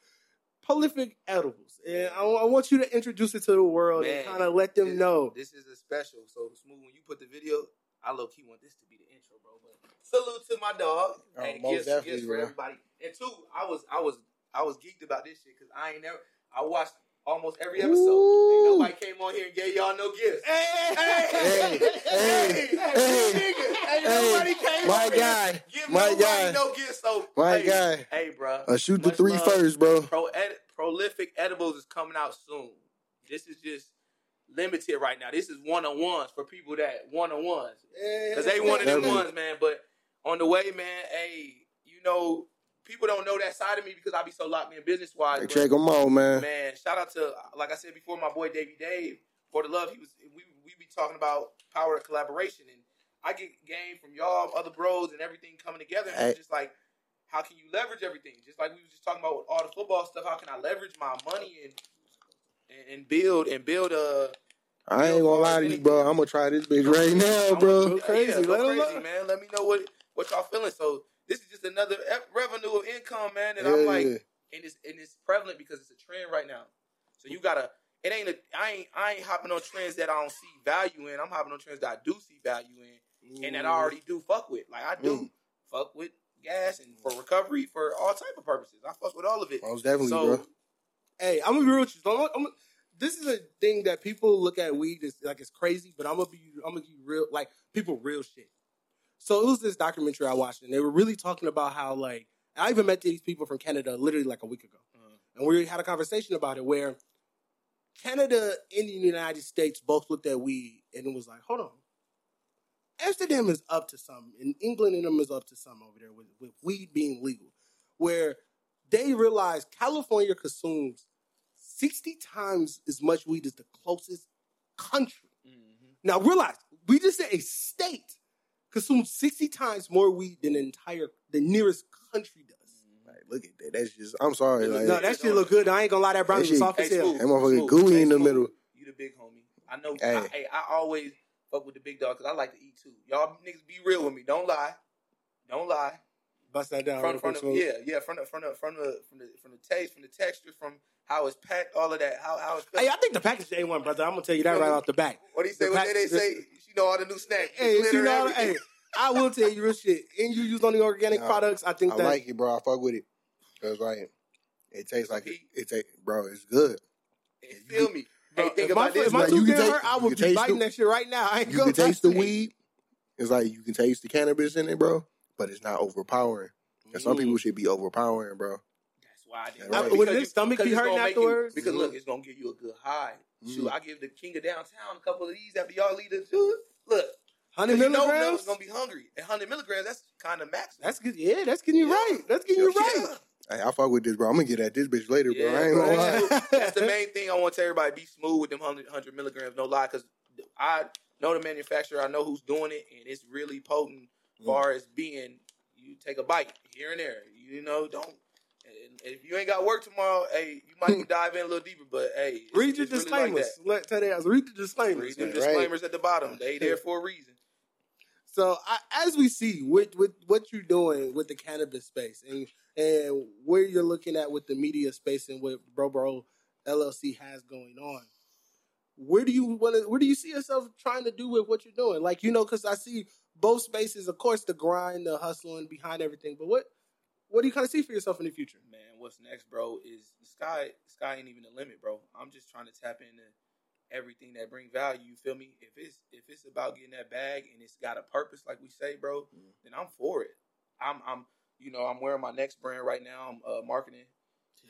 Prolific edibles, and I, I want you to introduce it to the world and kind of let them this- know. This is a special. So smooth when you put the video, I low key want this to be the intro, bro. But salute to my dog. Oh, and most gifts, definitely, gifts for everybody. And two, I was I was I was geeked about this shit because I ain't never I watched almost every episode. Ooh. Ain't nobody came on here and gave y'all no gifts. Hey, Hey, hey, hey, nigga, ain't hey, nobody came my on here. guy, Give my nobody guy, no gifts. So my hey, guy. Hey, bro. Uh, shoot the Much three love. first, bro. Pro ed- prolific edibles is coming out soon. This is just limited right now. This is one on ones for people that one on ones because they one of them ones, man. But on the way, man, hey, you know, people don't know that side of me because I be so locked in business wise. Hey, check them out, man. Man, shout out to like I said before, my boy Davey Dave for the love. He was we we be talking about power of collaboration, and I get game from y'all, other bros, and everything coming together. And it's just like, how can you leverage everything? Just like we was just talking about with all the football stuff. How can I leverage my money and and, build and build a I ain't gonna lie to you, bro. I'm gonna try this bitch right now, bro. Go crazy. Yeah, go Let crazy, man. Let me know what what y'all feeling. So this is just another revenue of income, man. And Yeah, I'm like, yeah. and it's and it's prevalent because it's a trend right now. So you gotta. It ain't a. I ain't. I ain't hopping on trends that I don't see value in. I'm hopping on trends that I do see value in, and that I already do fuck with. Like I do Mm. fuck with gas and for recovery for all type of purposes. I fuck with all of it. Most definitely, so bro. Hey, I'm gonna be real with you. I'm, I'm, this is a thing that people look at weed as like it's crazy, but I'm gonna be I'm gonna be real like people real shit. So it was this documentary I watched, and they were really talking about how like I even met these people from Canada literally like a week ago, Uh, and we had a conversation about it where Canada and the United States both looked at weed and it was like, hold on, Amsterdam is up to something, and England and them is up to something over there with, with weed being legal, where they realize California consumes 60 times as much weed as the closest country. mhm. Now realize, we just said a state consumes 60 times more weed than the entire, the nearest country does. Mm-hmm. Like, look at that. That's just. I'm sorry. Like, no, that shit look good. I ain't gonna lie, that brown That is shit- soft Hey, as hell. Smooth, That motherfucker Smooth. gooey Hey, in the middle. You the big homie. I know. Hey. I, hey, I always fuck with the big dog because I like to eat too. Y'all niggas be real with me. Don't lie. Don't lie. Bust that down. From, real from quick, the, yeah, yeah, from the from the from the from the from the taste, from the texture, from how it's packed, all of that. How how it's. Hey, I think the package is A1, brother. I'm gonna tell you that right off the bat. what do you say? the What pack- they, they say? She know all the new snacks. Hey, glitter you know, everything. hey, I will tell you real shit. And you use only organic Nah, products. I think I that like it, bro. I fuck with it. Cause like, it tastes like it. Heat. It tastes, bro. It's good. Hey, feel me. Bro, hey, think if my, about this. if my Like, tooth you can getting take- hurt, I would be biting the- that shit right now. I ain't You gonna can taste the weed. It's like you can taste the cannabis in it, bro. But it's not overpowering. And some Mm. people should be overpowering, bro. That's why I did. Right. Would Because his stomach be it's hurting gonna you- afterwards? because look, it's gonna give you a good high. Shoot, Mhm. I give the king of downtown a couple of these after y'all leave the shoot. Look, 100 'cause you know milligrams. Mel's gonna be hungry. And 100 milligrams, that's kind of max. That's good. Yeah, that's getting you Yeah. right. That's getting you Yeah. right. Hey, I fuck with this, bro. I'm gonna get at this bitch later, bro. I ain't gonna lie. That's the main thing I want to tell everybody: be smooth with them 100, 100 milligrams, no lie, because I know the manufacturer, I know who's doing it, and it's really potent. As far as being, you take a bite here and there. You know, don't. And if you ain't got work tomorrow, hey, you might dive in a little deeper. But hey, it's- Read your it's really disclaimers. like that. Let tell they. Read the disclaimers. Read the Right. disclaimers at the bottom. They there for a reason. So I, as we see with with what you're doing with the cannabis space and and where you're looking at with the media space and what Bro Bro LLC has going on, where do you want to? Where do you see yourself trying to do with what you're doing? Like you know, because I see both spaces, of course, the grind, the hustling behind everything. But what what do you kind of see for yourself in the future? Man, what's next, bro? Is the sky? Sky ain't even the limit, bro. I'm just trying to tap into everything that bring value. You feel me? If it's if it's about getting that bag and it's got a purpose, like we say, bro, Mm. then I'm for it. I'm I'm you know I'm wearing my next brand right now. I'm uh, marketing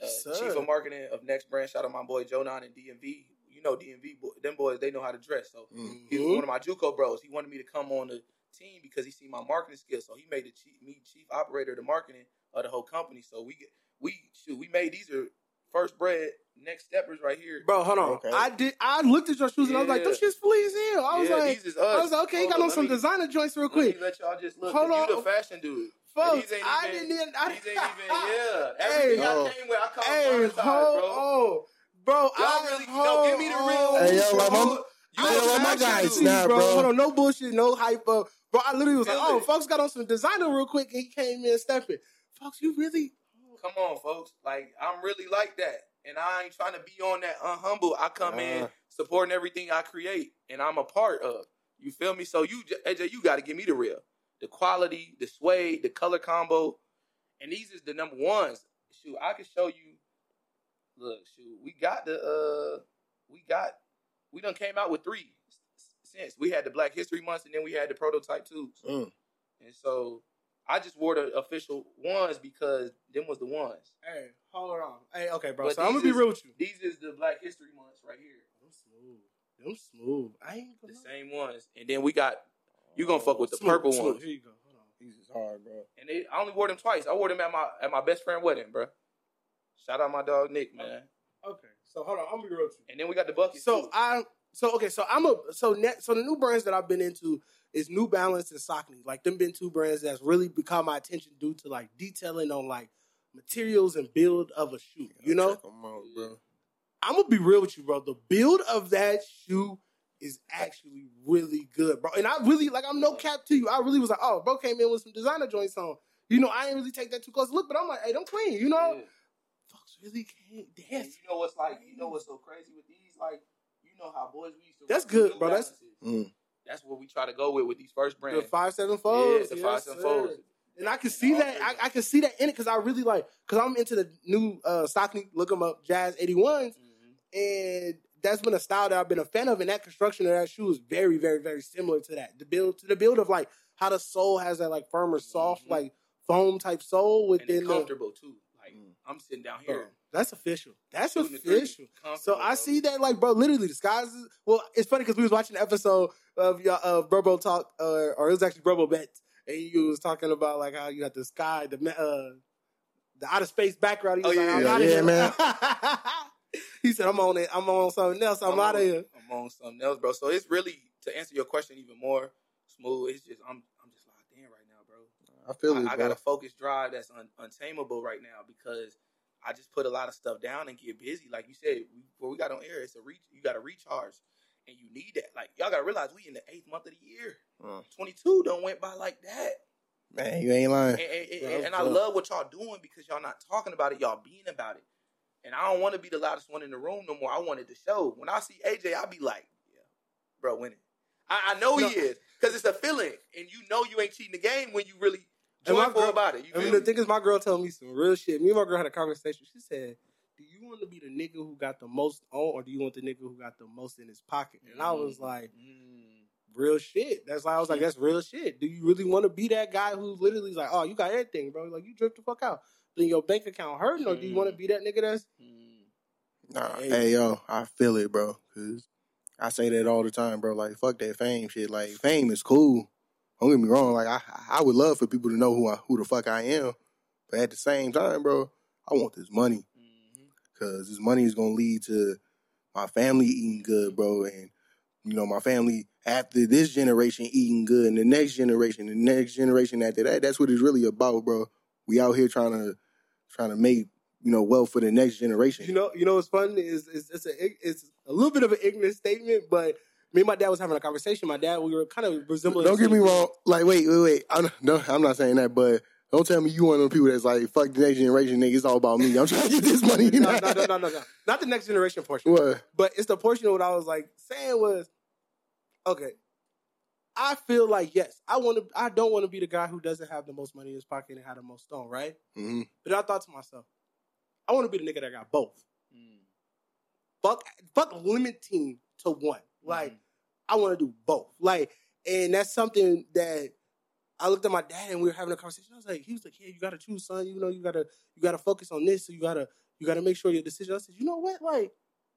uh, Yes, chief of marketing of next brand. Shout out my boy Jonan and DMV. You know DMV, boy, them boys they know how to dress. So Mm. he was Mhm. one of my JUCO bros. He wanted me to come on the team because he seen my marketing skills. So he made the chief, me chief operator of the marketing of the whole company. So we get we shoot we made these are first bread next steppers right here. Bro, hold on. Okay. I did. I looked at your shoes and I was like, Yeah. "Them shit's fully as hell." I was Yeah, like, these is us. "I was like, okay, you got up, on some me- designer joints real Let me quick." let y'all just look. Hold 'cause You on. the fashion dude. Folks, these ain't I didn't even. I, These ain't even yeah. Hey, Everything no. I oh. came with, I come Hey, hey, hold bro. on, bro. Y'all I, really hold no, give me the real. on, Hey, yo, like, bro. my- you I Hey, yo, like, my was fashion guy actually dude. snap, bro. bro. Hold on, no bullshit, no hype up. Bro, I literally was like, oh, folks got on some designer real quick and he came in stepping. Folks, you really Come on, folks. Like I'm really like that, and I ain't trying to be on that unhumble. I come in Uh. supporting everything I create, and I'm a part of. You feel me? So you, AJ, you got to give me the real, the quality, the suede, the color combo, and these is the number ones. Shoot, I can show you Look, shoot, we got the uh, we got we done came out with three since we had the Black History Month and then we had the prototype twos, Mm. and so I just wore the official ones because them was the ones. Hey, hold on. Hey, okay, bro. But so I'm gonna be is- real with you. These is the Black History months right here, Them smooth. Them smooth. I ain't the same ones, and then we got you gonna fuck with the Smooth, purple smooth. ones, Here you go. Hold on. These is hard, bro. and they, I only wore them twice. I wore them at my at my best friend wedding, bro. Shout out my dog Nick, man. Okay, so hold on. I'm gonna be real with you. And then we got the buckets. So too. I so okay, so I'm a so net so the new brands that I've been into is New Balance and Saucony. Like them been two brands that's really become my attention due to like detailing on like materials and build of a shoe. You know, Check 'em out, bro. I'm gonna be real with you, bro. The build of that shoe is actually really good, bro. And I really like I'm no cap to you. I really was like, oh, bro came in with some designer joints on. You know, I didn't really take that too close look, but I'm like, hey, don't clean. You know, Yeah. folks really can't And dance. you know what's like? You know what's so crazy with these? Like, you know how boys we used to. That's good, New bro. That's- Mm. That's what we try to go with with these first The brands. five seven folds, Yeah, the yes, five seven folds. And I can see All that. I. I can see that in it because I really like because I'm into the new uh Saucony. Look them up, Jazz 81s, Mhm. and that's been a style that I've been a fan of. And that construction of that shoe is very, very, very similar to that. The build to the build of like how the sole has that like firmer, soft, Mhm. like foam type sole And within the. comfortable too. Like. I'm sitting down Bro, here. that's official. That's shooting official. So I bro. see that, like, bro, literally the skies. Is, well, it's funny because we was watching an episode of your of Burbo talk, uh, or it was actually Burbo bets, and you was talking about like how you got the sky, the uh, the outer space background. He was Oh, like, yeah, I'm yeah, outta yeah, here. man. he said, "I'm on it. I'm on something else. I'm, out of on- here." I'm on something else, bro. So it's really to answer your question even more smooth. It's just I'm I'm just locked in right now, bro. I feel it, I, I bro. got a focused drive that's un, untamable right now because I just put a lot of stuff down and get busy. Like you said, we, before we got on air, it's a reach. You got to recharge, and you need that. Like y'all got to realize we in the eighth month of the year. Twenty two don't went by like that, man, you ain't lying. and, and, and- Bro, and I love what y'all doing because y'all not talking about it. Y'all being about it. And I don't want to be the loudest one in the room no more. I wanted to show. When I see AJ, I be like, yeah, bro, winning. I, I know No. he is because it's a feeling, and you know you ain't cheating the game when you really And my girl- about it. You I mean, the me? thing is, my girl told me some real shit. Me and my girl had a conversation. She said, "Do you want to be the nigga who got the most on, or do you want the nigga who got the most in his pocket?" And I was like, Mm. real shit. That's why I was like, that's real shit. Do you really want to be that guy who's literally is like, oh, you got everything, bro? Like you drift the fuck out. Then your bank account hurting, or do you want to be that nigga that's Mm. Nah, Hey. hey yo, I feel it, bro. Cause I say that all the time, bro. Like fuck that fame shit. Like fame is cool. Don't get me wrong. Like I, I would love for people to know who I, who the fuck I am. But at the same time, bro, I want this money. Mhm. Cause this money is gonna lead to my family eating good, bro, and you know my family after this generation eating good, and the next generation, the next generation after that. That's what it's really about, bro. We out here trying to trying to make you know wealth for the next generation. You know, you know what's fun is is it's a it's a little bit of an ignorant statement, but me and my dad was having a conversation. My dad, we were kind of resembling. Don't get me wrong. Like, wait, wait, wait. I'm, no, I'm not saying that, but don't tell me you one of the people that's like, fuck the next generation, nigga. It's all about me. I'm trying to get this money. No, no, no, no, no, no. Not the next generation portion. What? But it's the portion of what I was like saying was, okay. I feel like yes, I want to. I don't want to be the guy who doesn't have the most money in his pocket and have the most stone, right? hmm But I thought to myself, I want to be the nigga that got both. Mm. Fuck, fuck limiting to one. Like Mhm. I want to do both. Like, and that's something that I looked at my dad and we were having a conversation. I was like, he was like, "Yeah, you gotta choose, son. You know, you gotta, you gotta focus on this. So you gotta, you gotta make sure your decision." I said, "You know what? Like,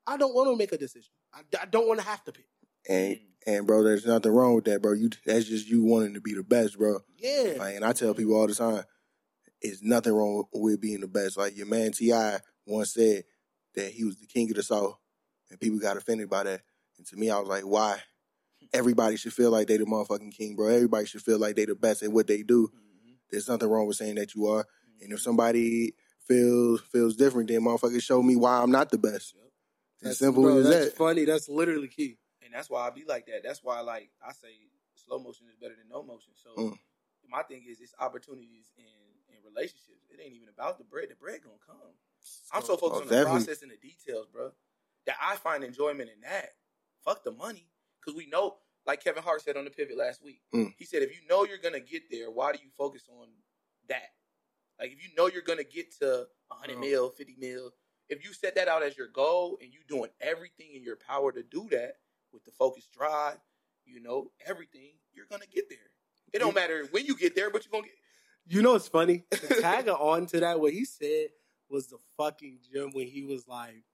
I don't want to make a decision. I, I don't want to have to pick. And and bro, there's nothing wrong with that, bro. You that's just you wanting to be the best, bro. Yeah, Like, and I tell people all the time, it's nothing wrong with being the best. Like your man T.I. once said that he was the king of the South, and people got offended by that. And to me, I was like, why? Everybody should feel like they the motherfucking king, bro. Everybody should feel like they the best at what they do. Mhm. There's nothing wrong with saying that you are. And if somebody feels feels different, then motherfucker show me why I'm not the best. As That's- simple bro, as that's that. funny. That's literally key. and that's why I be like that. That's why, like I say, slow motion is better than no motion. So Mm. my thing is, it's opportunities in in relationships. It ain't even about the bread. The bread gonna come. I'm so focused Oh, on the process and the details, bro, that I find enjoyment in that. Fuck the money, because we know, like Kevin Hart said on the pivot last week. Mm. He said, if you know you're gonna get there, why do you focus on that? Like, if you know you're gonna get to 100 Oh. mil, 50 mil, if you set that out as your goal and you doing everything in your power to do that with the focus drive, you know, everything, you're gonna get there. It don't matter when you get there, but you're gonna get You know it's funny? To tag on to that, what he said was the fucking gym when he was like,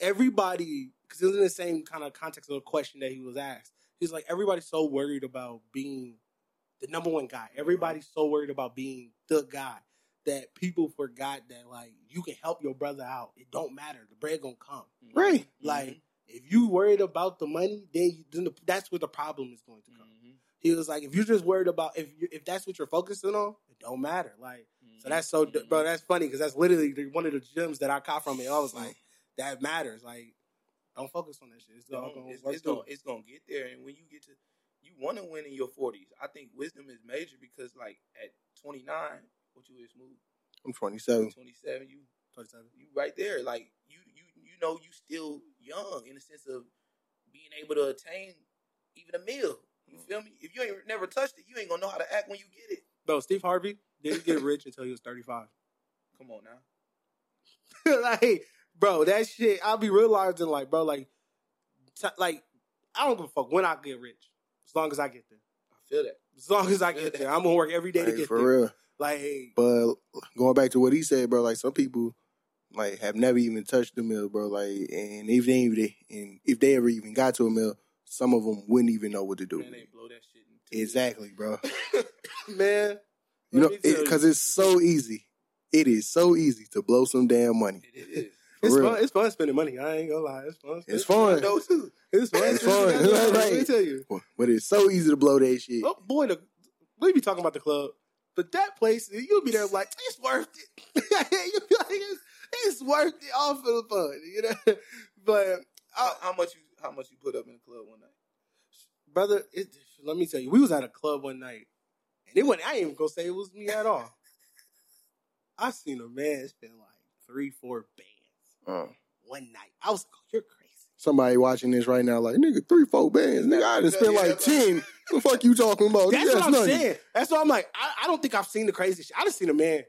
everybody, because it was in the same kind of context of the question that he was asked. He's like, everybody's so worried about being the number one guy. Everybody's so worried about being the guy that people forgot that like you can help your brother out. It don't matter. The bread gonna come. Right. Like if you worried about the money, then, you, then the, that's where the problem is going to come. Mhm. He was like, if you're just worried about if you, if that's what you're focusing on, it don't matter. Like, so that's so, Mhm. bro. That's funny because that's literally one of the gems that I caught from it. I was like, that matters. Like, don't focus on that shit. It's all Don't- gonna it's, work it's gonna it's gonna get there, and when you get to you want to win in your forties. I think wisdom is major because like at twenty nine, what you is smooth I'm 27. twenty seven, you 27. you right there. Like you you you know you still young in the sense of being able to attain even a meal. You Mm. feel me? If you ain't never touched it, you ain't gonna know how to act when you get it. Bro, Steve Harvey didn't get rich until he was 35. Come on now. like, bro, that shit, I'll be realizing, like, bro, like, t- like, I don't give a fuck when I get rich, as long as I get there. I feel that. As long as I get there, I'm gonna work every day to Like, get for there. real. Like, But going back to what he said, bro, like some people like have never even touched the mill, bro. Like, and if they even and if they ever even got to a mill, some of them wouldn't even know what to do. Man, they blow that shit. Exactly, bro. man, You know, let me tell you. because it's so easy. It is so easy to blow some damn money. It is. For it's real. fun. It's fun spending money. I ain't gonna lie. It's fun. It's spending- fun. Those too. It's fun. It's spending fun. money. Let me tell you. But it's so easy to blow that shit. Oh boy, the, we be talking about the club, but that place you'll be there like it's worth it. you'll be like it's, it's worth it all for the fun, you know. But How, uh, how much you how much you put up in the club one night? brother, it, let me tell you, we was at a club one night, and it wasn't. I ain't even gonna say it was me at all. I seen a man spend like three, four bands Uh, one night. I was like, you're crazy. somebody watching this right now, like nigga, three, four bands, nigga, I done spent Yeah, like that's ten. What the fuck you talking about? That's Nigga, what I'm nothing. saying. That's what I'm like. I, I don't think I've seen the crazy shit. I just seen a man,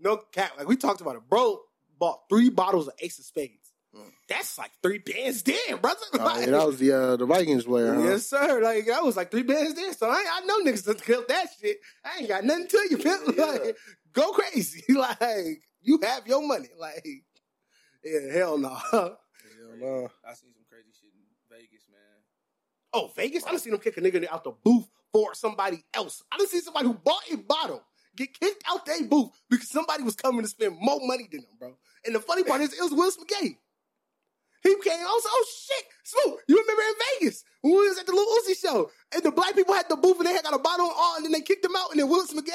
no cat. Like we talked about it. Bro bought three bottles of Ace of Spades. Mm. That's like three bands there, brother. Oh, Like, yeah, that was the uh, the Vikings player, huh? Yes, sir. Like that was like three bands there. So I, I know niggas that killed that shit. I ain't got nothing to you, pimp. Yeah. Like, go crazy. Like you have your money. Like yeah, hell no. Hell no. I seen some crazy shit in Vegas, man. Oh, Vegas? I done seen them kick a nigga out the booth for somebody else. I done seen somebody who bought a bottle get kicked out their booth because somebody was coming to spend more money than them, bro. And the funny part is, it was Will Smith. He came, I was like, oh shit, Smooth, you remember in Vegas when we was at the Lil Uzi show and the black people had the booth and they had got a bottle on and then they kicked him out and then Willis Smith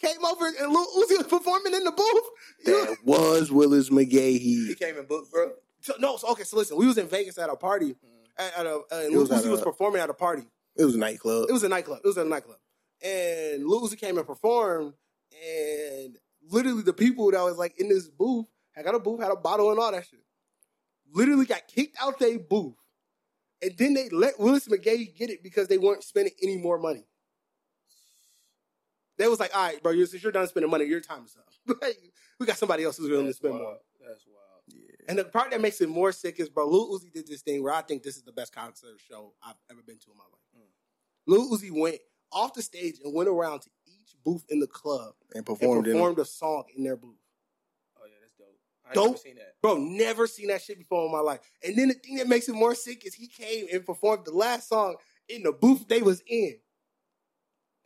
came over and Lil Uzi was performing in the booth. You- That was Willis McGahee. He came in book, bro. So, no, so, okay, so listen, we was in Vegas at a party, mm-hmm. at, at a, uh, and Lil was at Uzi was a- performing at a party. It was a nightclub. It was a nightclub. It was a nightclub. And Lil Uzi came and performed, and literally the people that was like in this booth had got a booth, had a bottle and all that shit. Literally got kicked out their booth. And then they let Willis McGahee get it because they weren't spending any more money. They was like, all right, bro, you're, since you're done spending money, your time is up. we got somebody else who's willing to spend wild. more. That's wild. yeah. And the part that makes it more sick is, bro, Lil Uzi did this thing where I think this is the best concert show I've ever been to in my life. Mm. Lil Uzi went off the stage and went around to each booth in the club And and performed, in performed a song in their booth. Oh yeah, that's dope. I Dope. never seen that. Bro, never seen that shit before in my life. And then the thing that makes it more sick is he came and performed the last song in the booth they was in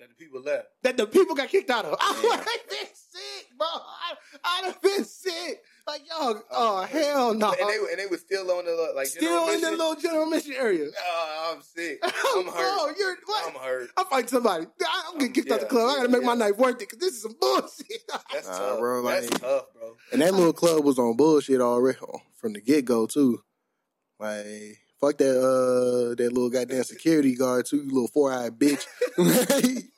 That the people left. that the people got kicked out of. I would have been sick, bro. I, I'd have been sick. Like, yo, oh, hell no. And they and they were still on the like Still general in the little general mission area. Oh, I'm sick. I'm hurt. Bro, you're what? I'm hurt. I'm fighting somebody. I- I'm getting kicked out the Yeah, club. I gotta make my yeah. night worth it because this is some bullshit. That's Nah, tough, bro, like- That's tough, bro. And that little club was on bullshit already oh, from the get go too. Like fuck that uh that little goddamn security guard too, you little four eyed bitch. that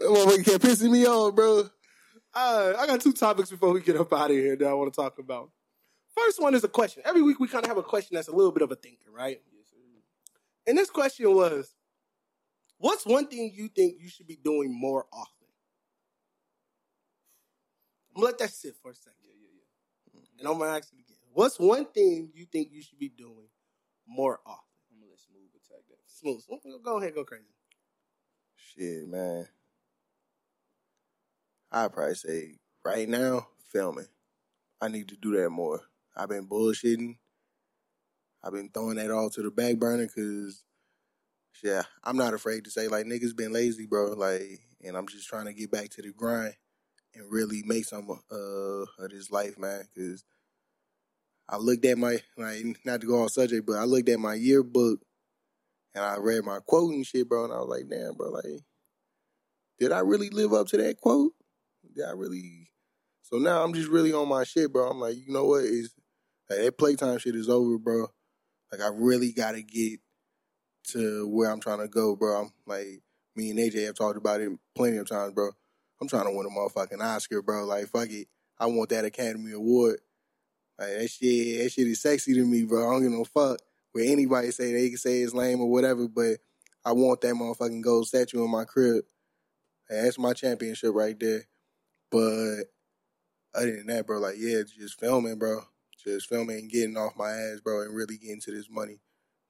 motherfucker kept pissing me off, bro. Uh, I got two topics before we get up out of here that I want to talk about. First one is a question. Every week we kind of have a question that's a little bit of a thinker, right? Yes. And this question was, what's one thing you think you should be doing more often? I'm gonna let that sit for a second. Yeah, yeah, And I'm gonna ask it again. What's one thing you think you should be doing more often? I'm gonna let Smooth attack that. Smooth. Go ahead, go crazy. Shit, man. I'd probably say right now, filming. I need to do that more. I've been bullshitting. I've been throwing that all to the back burner because, yeah, I'm not afraid to say like niggas been lazy, bro. Like, and I'm just trying to get back to the grind and really make some uh, of this life, man. Because I looked at my like not to go off subject, but I looked at my yearbook and I read my quote and shit, bro, and I was like, damn, bro, like, did I really live up to that quote? Did I really? So now I'm just really on my shit, bro. I'm like, you know what? Is like, that playtime shit is over, bro. Like I really gotta get to where I'm trying to go, bro. I'm like me and AJ have talked about it plenty of times, bro. I'm trying to win a motherfucking Oscar, bro. Like fuck it. I want that Academy Award. Like that shit, that shit is sexy to me, bro. I don't give no fuck what anybody say. They can say it's lame or whatever, but I want that motherfucking gold statue in my crib. Like, that's my championship right there. But other than that, bro, like yeah, just filming, bro. Just filming and getting off my ass, bro, and really getting to this money.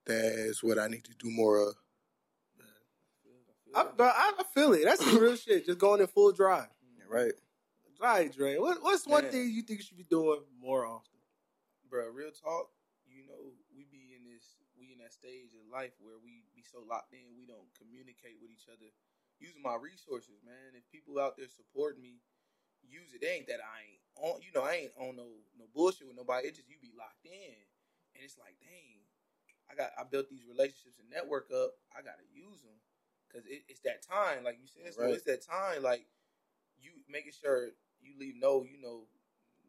That's what I need to do more of. I, bro, I I feel it. That's the real shit. Just going in full drive. Right. Right, Dre. What, what's one Man. thing you think you should be doing more often? bro, real talk, you know, we be in this, we in that stage in life where we be so locked in, we don't communicate with each other. Using my resources, man. If people out there support me, use it. It ain't that I ain't on, you know, I ain't on no no bullshit with nobody. It just you be locked in, and it's like, dang, I got I built these relationships and network up. I gotta use them because it, it's that time, like you said. Right. it's that time, like you making sure you leave no, you know,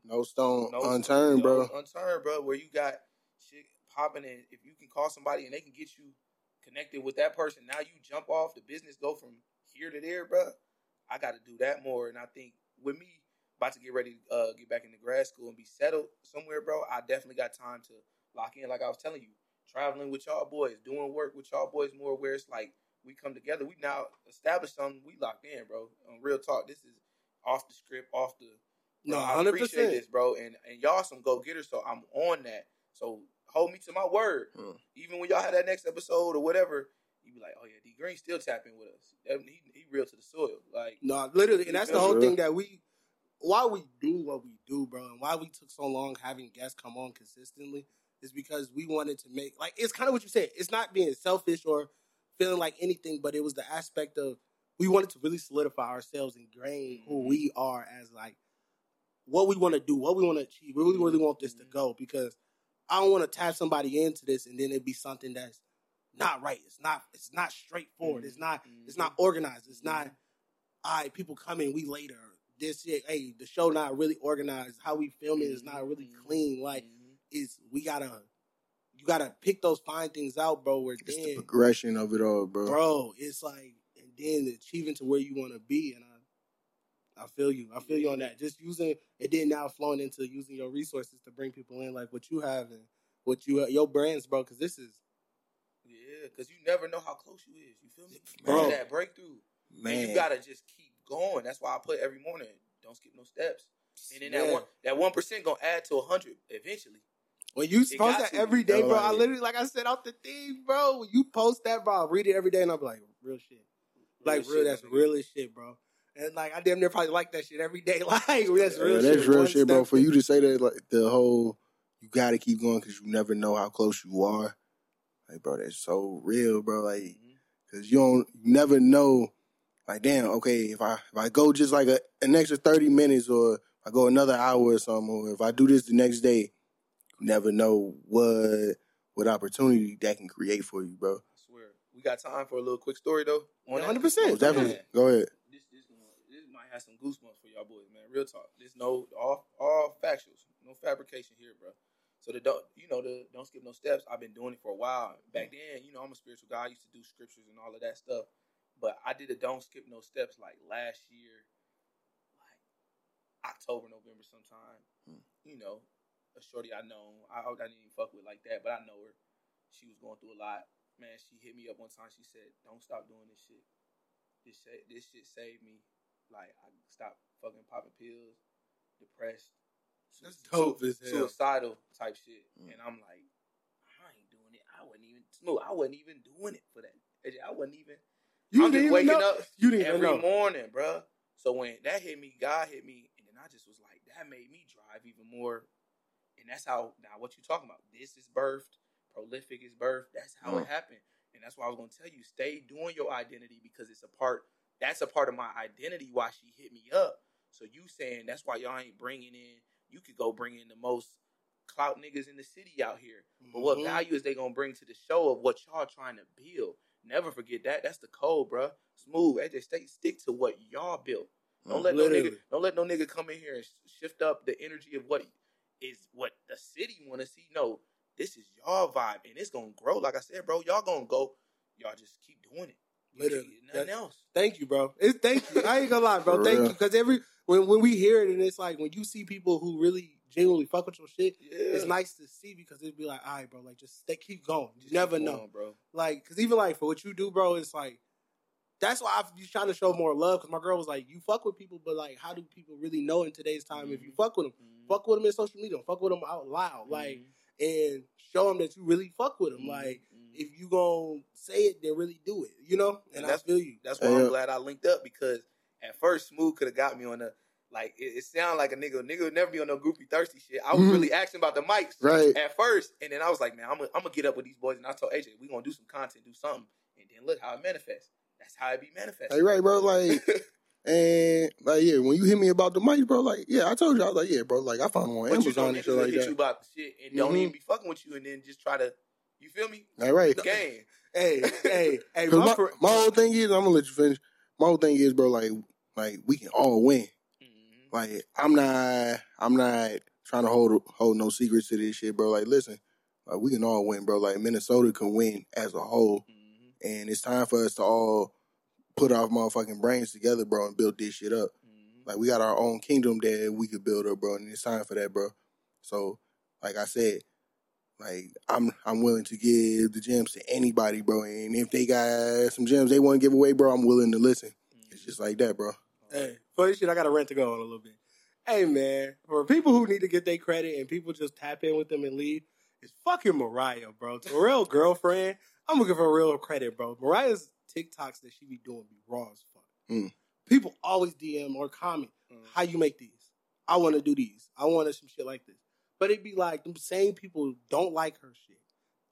No stone no, unturned, no bro. Unturned, bro. Where you got shit popping, and if you can call somebody and they can get you connected with that person, now you jump off the business, go from here to there, bro. I got to do that more, and I think with me about to get ready to uh, get back into grad school and be settled somewhere, bro. I definitely got time to lock in. Like I was telling you, traveling with y'all boys, doing work with y'all boys more. Where it's like we come together. We now established something. We locked in, bro. On real talk, this is off the script, off the No, Bro, I 100%. appreciate this, bro. And and y'all some go getters, so I'm on that. So hold me to my word. Mm. Even when y'all have that next episode or whatever, you be like, oh yeah, D Green still tapping with us. That- He, he real to the soil. Like No, literally, and that's the whole real. thing that we, why we do what we do, bro, and why we took so long having guests come on consistently is because we wanted to make like it's kind of what you said. It's not being selfish or feeling like anything, but it was the aspect of we wanted to really solidify ourselves and grain who mm-hmm. we are as like what we want to do, what we want to achieve. We really, really mm-hmm. want this to mm-hmm. go because I don't want to tap somebody into this and then it be something that's not right. It's not. It's not straightforward. It's not. Mm-hmm. It's not mm-hmm. organized. It's not. Mm-hmm. All right, people coming. We later. This shit. Hey, the show not really organized. How we film it is not really clean. Like is we gotta. You gotta pick those fine things out, bro. Where It's the progression of it all, bro. bro, it's like, and then achieving to where you want to be. And I, I feel you. I feel you on that. Just using it, then now flowing into using your resources to bring people in, like what you have and what you your brands, bro. Because this is yeah, because you never know how close you is. You feel me, Bro. That breakthrough, and Man, you gotta just keep going. That's why I put every morning. Don't skip no steps. And then that one, that one percent gonna add to a hundred eventually. When you It post that to. every day, Yo, bro, I literally, like I said out the thing, bro. When you post that, bro, I read it every day, and I'm like, real shit, like real, shit, that's my real as shit, bro. And like I damn near probably like that shit every day. Like that's real Yeah, shit. that's real One shit, bro. For you to say that, like the whole, you got to keep going because you never know how close you are. Like, bro, that's so real, bro. Like, Mhm. because you don't, you never know. Like, damn, okay, if I if I go just like a, an extra thirty minutes, or I go another hour or something, or if I do this the next day, you never know what what opportunity that can create for you, bro. I swear. We got time for a little quick story though. 100%. Oh, definitely. Man, Go ahead. This this this might have some goosebumps for y'all boys, man. Real talk. This no all all factuals, no fabrication here, bro. So the don't you know the don't skip no steps. I've been doing it for a while. Back then, you know, I'm a spiritual guy. I used to do scriptures and all of that stuff. But I did a don't skip no steps like last year, like October, November sometime. Hmm. You know, a shorty I know. I, I didn't even fuck with like that, but I know her. She was going through a lot. Man, she hit me up one time. She said, "Don't stop doing this shit. This shit, this shit saved me. Like I stopped fucking popping pills, depressed, That's dope hell. suicidal type shit. Mm. And I'm like, I ain't doing it. I wasn't even smooth. I wasn't even doing it for that. I wasn't even. You I'm didn't just waking know. up You didn't every know. morning, bro. So when that hit me, God hit me, and then I just was like, that made me drive even more. And that's how now what you talking about. This is birthed, prolific is birthed. That's how it Mm. happened. And that's why I was gonna tell you, stay doing your identity because it's a part. That's a part of my identity. Why she hit me up. So you saying that's why y'all ain't bringing in? You could go bring in the most clout niggas in the city out here. But what Mhm. value is they gonna bring to the show of what y'all trying to build? Never forget that. That's the code, bruh. Smooth. AJ, stay stick to what y'all built. Don't let no nigga. Don't let no nigga come in here and shift up the energy of what is what the city want to see. No, this is y'all vibe, and it's gonna grow. Like I said, bro, y'all gonna go. Y'all just keep doing it. You Literally. nothing That- else. Thank you, bro. It's thank you. I ain't gonna lie, bro. For Thank real. you. Because every when when we hear it and it's like when you see people who really genuinely fuck with your shit, Yeah, it's nice to see because it'd be like, all right, bro, like just stay, keep going. You Just never know. going, bro. Like, cause even like for what you do, bro, it's like that's why I've been trying to show more love. Cause my girl was like, you fuck with people, but like, how do people really know in today's time if you fuck with them? Mhm. Fuck with them in social media. Fuck with them out loud. Like, Mhm. and show them that you really fuck with them. Like, Mhm. if you gonna say it, then really do it. You know? And I That's- feel you. That's why Yeah. I'm glad I linked up because at first Smooth could have got me on the like it, it sounded like a nigga nigga would never be on no goofy thirsty shit. I was Mhm. really asking about the mics Right. at first, and then I was like, man, I'm gonna I'm gonna get up with these boys, and I told AJ we gonna do some content, do something, and then look how it manifests. That's how it be manifested. Hey, right, bro. Like, and like, yeah, when you hit me about the mics, bro, like, yeah, I told you, I was like, yeah, bro, like, I found them on but you know, Amazon and shit like hit you about the shit and don't Mhm. even be fucking with you, and then just try to, you feel me? Like, right. Game. Hey, hey, hey, my, my whole thing is, I'm gonna let you finish. My whole thing is, bro, like, like we can all win. Mhm. Like, I'm not, I'm not trying to hold hold no secrets to this shit, bro. Like, listen, like, we can all win, bro. Like, Minnesota can win as a whole, Mhm. and it's time for us to all put our motherfucking brains together, bro, and build this shit up. Mhm. Like we got our own kingdom that we could build up, bro, and it's time for that, bro. So, like I said, like I'm I'm willing to give the gems to anybody, bro. And if they got some gems they want to give away, bro, I'm willing to listen. It's just like that, bro. Hey, funny shit, I got a rent to go on a little bit. Hey man, for people who need to get their credit and people just tap in with them and leave, it's fucking Mariah, bro. Terrell girlfriend. I'm looking for real credit, bro. Mariah's TikToks that she be doing be raw as fuck. Mm. People always DM or comment, Mhm. how you make these? I want to do these. I want to some shit like this. But it'd be like them same people don't like her shit.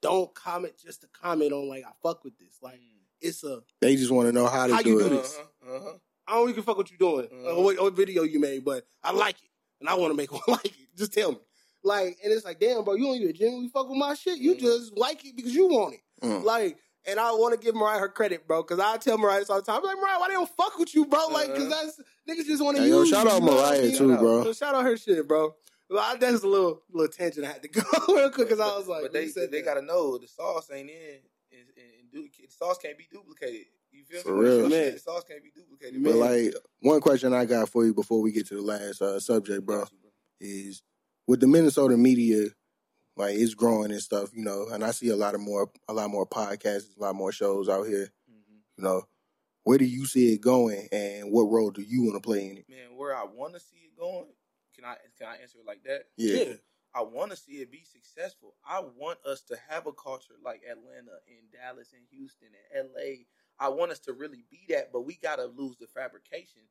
Don't comment just to comment on like I fuck with this. Like Mhm. it's a They just want to know how to How do you it. do this? Uh-huh, uh-huh. I don't even fuck what you doing Mhm. or what, what video you made, but I like it and I want to make one like it. Just tell me. Like, and it's like, damn, bro, you don't even genuinely fuck with my shit. You Mhm. just like it because you want it. Mm. Like, and I want to give Mariah her credit, bro, because I tell Mariah this all the time. I'm like, Mariah, why they don't fuck with you, bro? Like, because that's niggas just want to Hey, yo, use shout you, out you know Mariah too, bro. So shout out her shit, bro. Well, I, that's a little little tangent I had to go real quick because I was like, but they said they that. gotta know the sauce ain't in, and, and du- the sauce can't be duplicated. You feel For me? real. Man. Sauce can't be duplicated. But Man. like one question I got for you before we get to the last uh, subject, bro, Got you, bro. is with the Minnesota media, like it's growing and stuff, you know, and I see a lot of more, a lot more podcasts, a lot more shows out here, Mhm. you know. Where do you see it going, and what role do you want to play in it? Man, where I want to see it going, can I can I answer it like that? Yeah, yeah. I want to see it be successful. I want us to have a culture like Atlanta and Dallas and Houston and LA. I want us to really be that, but we got to lose the fabrication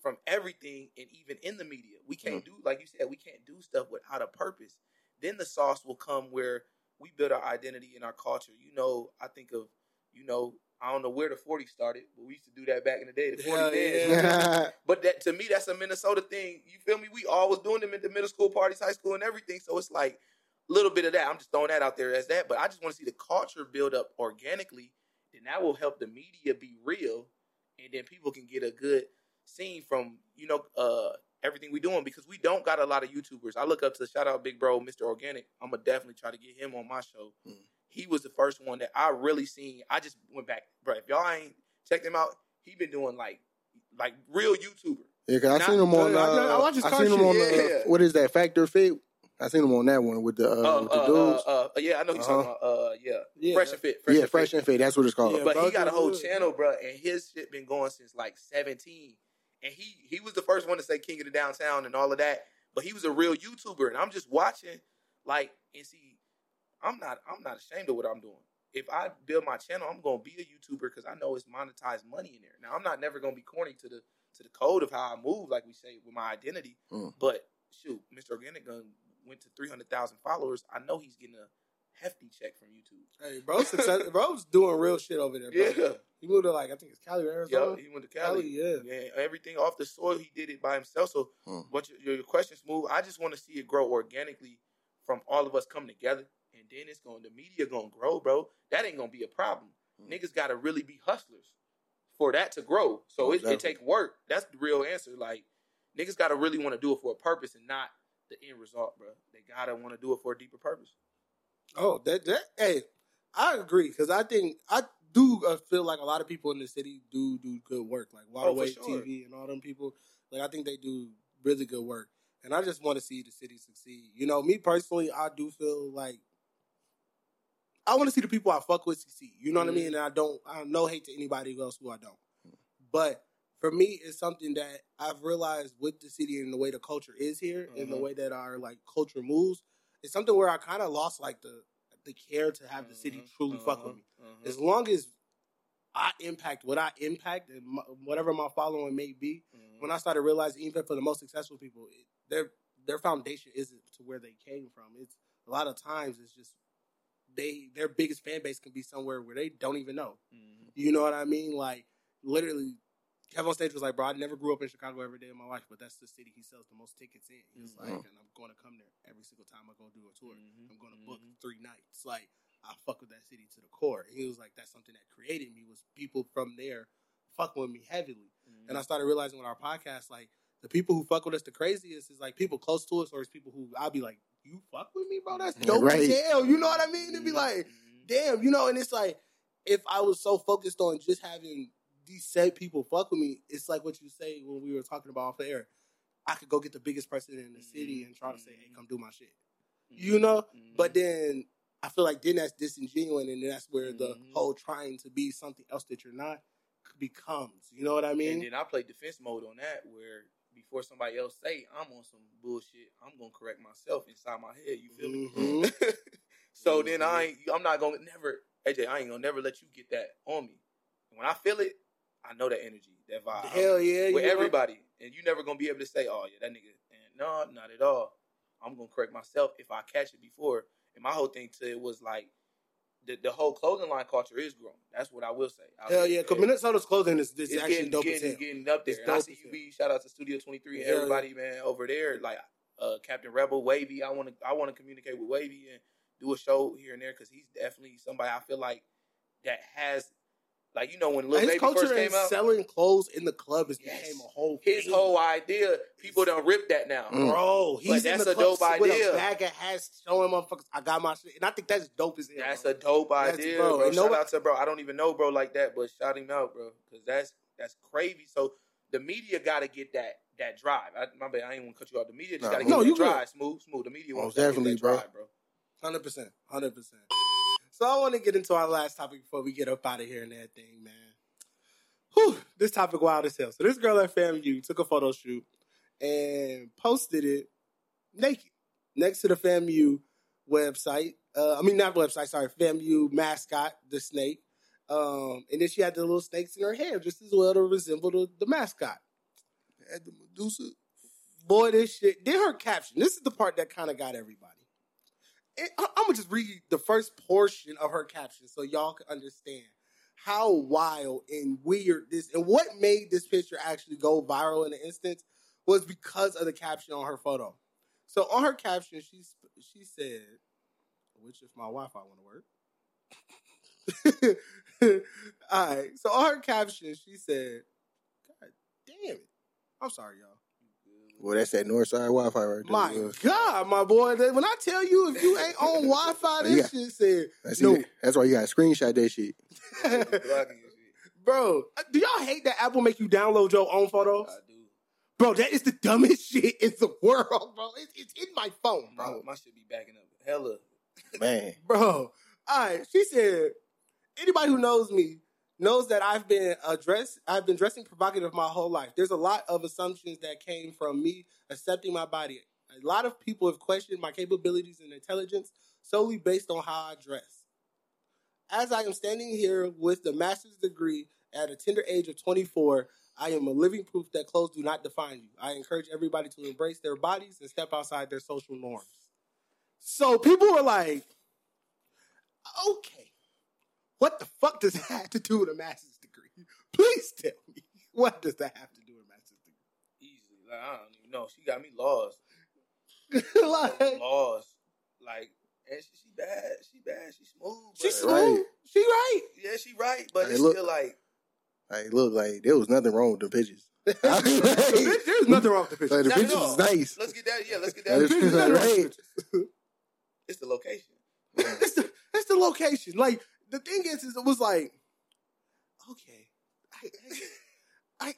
from everything and even in the media. We can't mm. do like you said, we can't do stuff without a purpose. Then the sauce will come where we build our identity and our culture. You know, I think of, you know, I don't know where the 40 started, but we used to do that back in the day. The 40 Hell dance. yeah. But that to me, that's a Minnesota thing. You feel me? We always doing them at the middle school parties, high school, and everything. So it's like a little bit of that. I'm just throwing that out there as that. But I just want to see the culture build up organically. Then that will help the media be real, and then people can get a good scene from you know uh, everything we're doing because we don't got a lot of YouTubers. I look up to shout out Big Bro, Mr. Organic. I'm gonna definitely try to get him on my show. Mm. He was the first one that I really seen. I just went back, bro. If y'all ain't checked him out, he been doing like like real YouTuber. yeah. Cause I Not- seen him on. I- Uh, I I car seen him shit, on. yeah. Uh, what is that Factor Fit? I seen him on that one with the uh, Uh, with the uh, dudes. uh, uh, yeah, I know he's Uh-huh. talking about. Uh, yeah, Yeah. fresh and fit. Fresh yeah, and Fresh fit. and Fit. That's what it's called. Yeah. But he got a whole Brothers, channel, bro, and his shit been going since like 17. And he he was the first one to say King of the Downtown and all of that. but he was a real YouTuber, and I'm just watching, like, and see, I'm not, I'm not ashamed of what I'm doing. If I build my channel, I'm gonna be a YouTuber because I know it's monetized money in there. Now, I'm not never gonna be corny to the to the code of how I move, like we say with my identity. Mm. But shoot, Mr. Organic Gun went to three hundred thousand followers. I know he's getting a hefty check from YouTube. Hey, bro, success, bro's doing real shit over there. Bro. Yeah, he moved to like I think it's Cali, yeah, Arizona. Yeah, he went to Cali, Cali. yeah. Yeah, everything off the soil, he did it by himself. So, Hmm. what your, your question, smooth? I just want to see it grow organically from all of us coming together, and then it's going. The media gonna grow, bro. That ain't gonna be a problem. Hmm. Niggas gotta really be hustlers for that to grow. So Oh, it, it take work. That's the real answer. Like niggas gotta really want to do it for a purpose and not the end result, bro. They gotta want to do it for a deeper purpose. Oh, that that hey, I agree because I think I do uh, feel like a lot of people in the city do do good work, like Waterway Oh, sure. TV and all them people. Like I think they do really good work, and I just want to see the city succeed. You know, me personally, I do feel like I want to see the people I fuck with succeed. You know what I mean? Mhm. And I don't, I no hate to anybody else who I don't, but. For me, it's something that I've realized with the city and the way the culture is here and the Mhm. way that our like culture moves. It's something where I kind of lost like the the care to have the city Mhm, truly fuck with uh-huh, me. As long as I impact what I impact and my, whatever my following may be, when I started realizing even for the most successful people, it, their their foundation isn't to where they came from. It's a lot of times it's just they their biggest fan base can be somewhere where they don't even know. You know what I mean? Like literally, Kevin on stage was like, "Bro, I never grew up in Chicago every day of my life, but that's the city he sells the most tickets in." He's like, Mhm. and I'm going to come there every single time I go do a tour. Mhm. I'm going to book Mhm. three nights. Like I fuck with that city to the core. He was like, that's something that created me was people from there fuck with me heavily. And I started realizing with our podcast, like the people who fuck with us the craziest is like people close to us, or it's people who I'll be like, you fuck with me, bro. That's Yeah, dope right. as hell. You know what I mean? To be like, Mhm. damn, you know. And it's like if I was so focused on just having these said people fuck with me, it's like what you say when we were talking about off the air. I could go get the biggest person in the city and try to say, "Hey, come do my shit." you know, Mhm. But then I feel like then that's disingenuous, and then that's where the Mhm. whole trying to be something else that you're not becomes. You know what I mean? and then I play defense mode on that, where before somebody else say I'm on some bullshit, I'm gonna correct myself inside my head. You feel me? Mhm. so then I ain't, I'm not gonna never AJ. I ain't gonna never let you get that on me. When I feel it, I know that energy, that vibe. Hell yeah, with everybody, and you never gonna be able to say, "Oh yeah, that nigga." And no, not at all. I'm gonna correct myself if I catch it before. And my whole thing to it was like the the whole clothing line culture is growing. That's what I will say. I Hell yeah, because Minnesota's clothing is, is actually getting, dope getting, getting up there. I see you be shout out to Studio 23 and Hell yeah. everybody, man, over there. Like uh, Captain Rebel, Wavy. I want to I want to communicate with Wavy and do a show here and there because he's definitely somebody I feel like that has like you know when Lil His Baby culture first came out. selling clothes in the club has Yes. became a whole His thing. whole idea, people don't rip that now. Mm. Bro, he's that's in the a dope club with idea. a bag of hats showing motherfuckers, I got my shit. And I think that's dope as hell. That's bro. a dope That's- idea, bro, bro. Shout out to bro. I don't even know bro like that, but shout him out, bro, because that's that's crazy. So the media got to get that that drive. I, my bad, I ain't want to cut you off. The media just Nah, got to no, get that you good. drive. Smooth, smooth. The media wants Most to get definitely, that bro. drive, bro. Hundred percent, hundred percent. So I want to get into our last topic before we get up out of here and that thing, man. Whew, this topic wild as hell. So this girl at FAMU took a photo shoot and posted it naked next to the FAMU website. Uh, I mean, not website. Sorry, FAMU mascot, the snake. Um, and then she had the little snakes in her hair, just as well to resemble the, the mascot. Had the Medusa. Boy, this shit. Then her caption. This is the part that kind of got everybody. I'm gonna just read the first portion of her caption so y'all can understand how wild and weird this and what made this picture actually go viral in an instance was because of the caption on her photo. So on her caption, she she said, "Which if my Wi-Fi want to work." All right. So on her caption, she said, "God damn it! I'm sorry, y'all." Well, that's that north side Wi-Fi right there. My Uh, God, my boy. They- When I tell you if you ain't on Wi Fi, this Yeah. shit said That's, no. it. that's why you got to screenshot that shit. Blocking your shit. Bro, do y'all hate that Apple make you download your own photos? I do. Bro, that is the dumbest shit in the world, bro. It's, it's in my phone, My, bro. my shit be backing up. Hella. Man. Bro, all right. She said, anybody who knows me knows that I've been address I've been dressing provocative my whole life. There's a lot of assumptions that came from me accepting my body A lot of people have questioned my capabilities and intelligence solely based on how I dress. As I am standing here with the master's degree at a tender age of 24, I am a living proof that clothes do not define you. I encourage everybody to embrace their bodies and step outside their social norms. So people were like, okay, what the fuck does that have to do with a master's degree? Please tell me. What does that have to do with a master's Easily, like I don't even know. She got me lost. like, Lost. Like, and she, she bad. She bad. She smooth. she's but- smooth. Right. She right. Yeah, she right, but Hey, it's look. still like Like, look, like there was nothing wrong with the pictures. There's there's nothing wrong with the picture. Like the Not pictures all. is nice. let's get that. Yeah, let's get Like, that. the pictures are right. It's the location. it's the it's the location. Like the thing is, is it was like, okay, I, I, I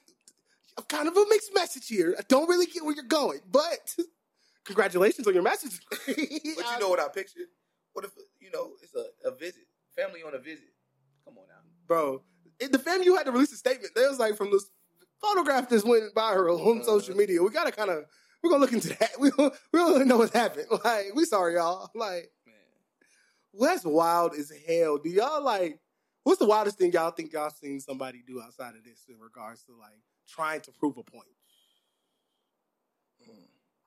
I'm kind of a mixed message here. I don't really get where you're going, but congratulations on your message. But you know what I pictured? What if you know it's a, a visit, family on a visit? Come on now. bro. The family, you had to release a statement. There was like from this photograph that went viral on Uh. social media. We gotta kind of we're gonna look into that. We don't, we don't really know what happened. Like we sorry y'all. Like well, that's wild as hell. Do y'all like? What's the wildest thing y'all think y'all seen somebody do outside of this in regards to like trying to prove a point? Mm.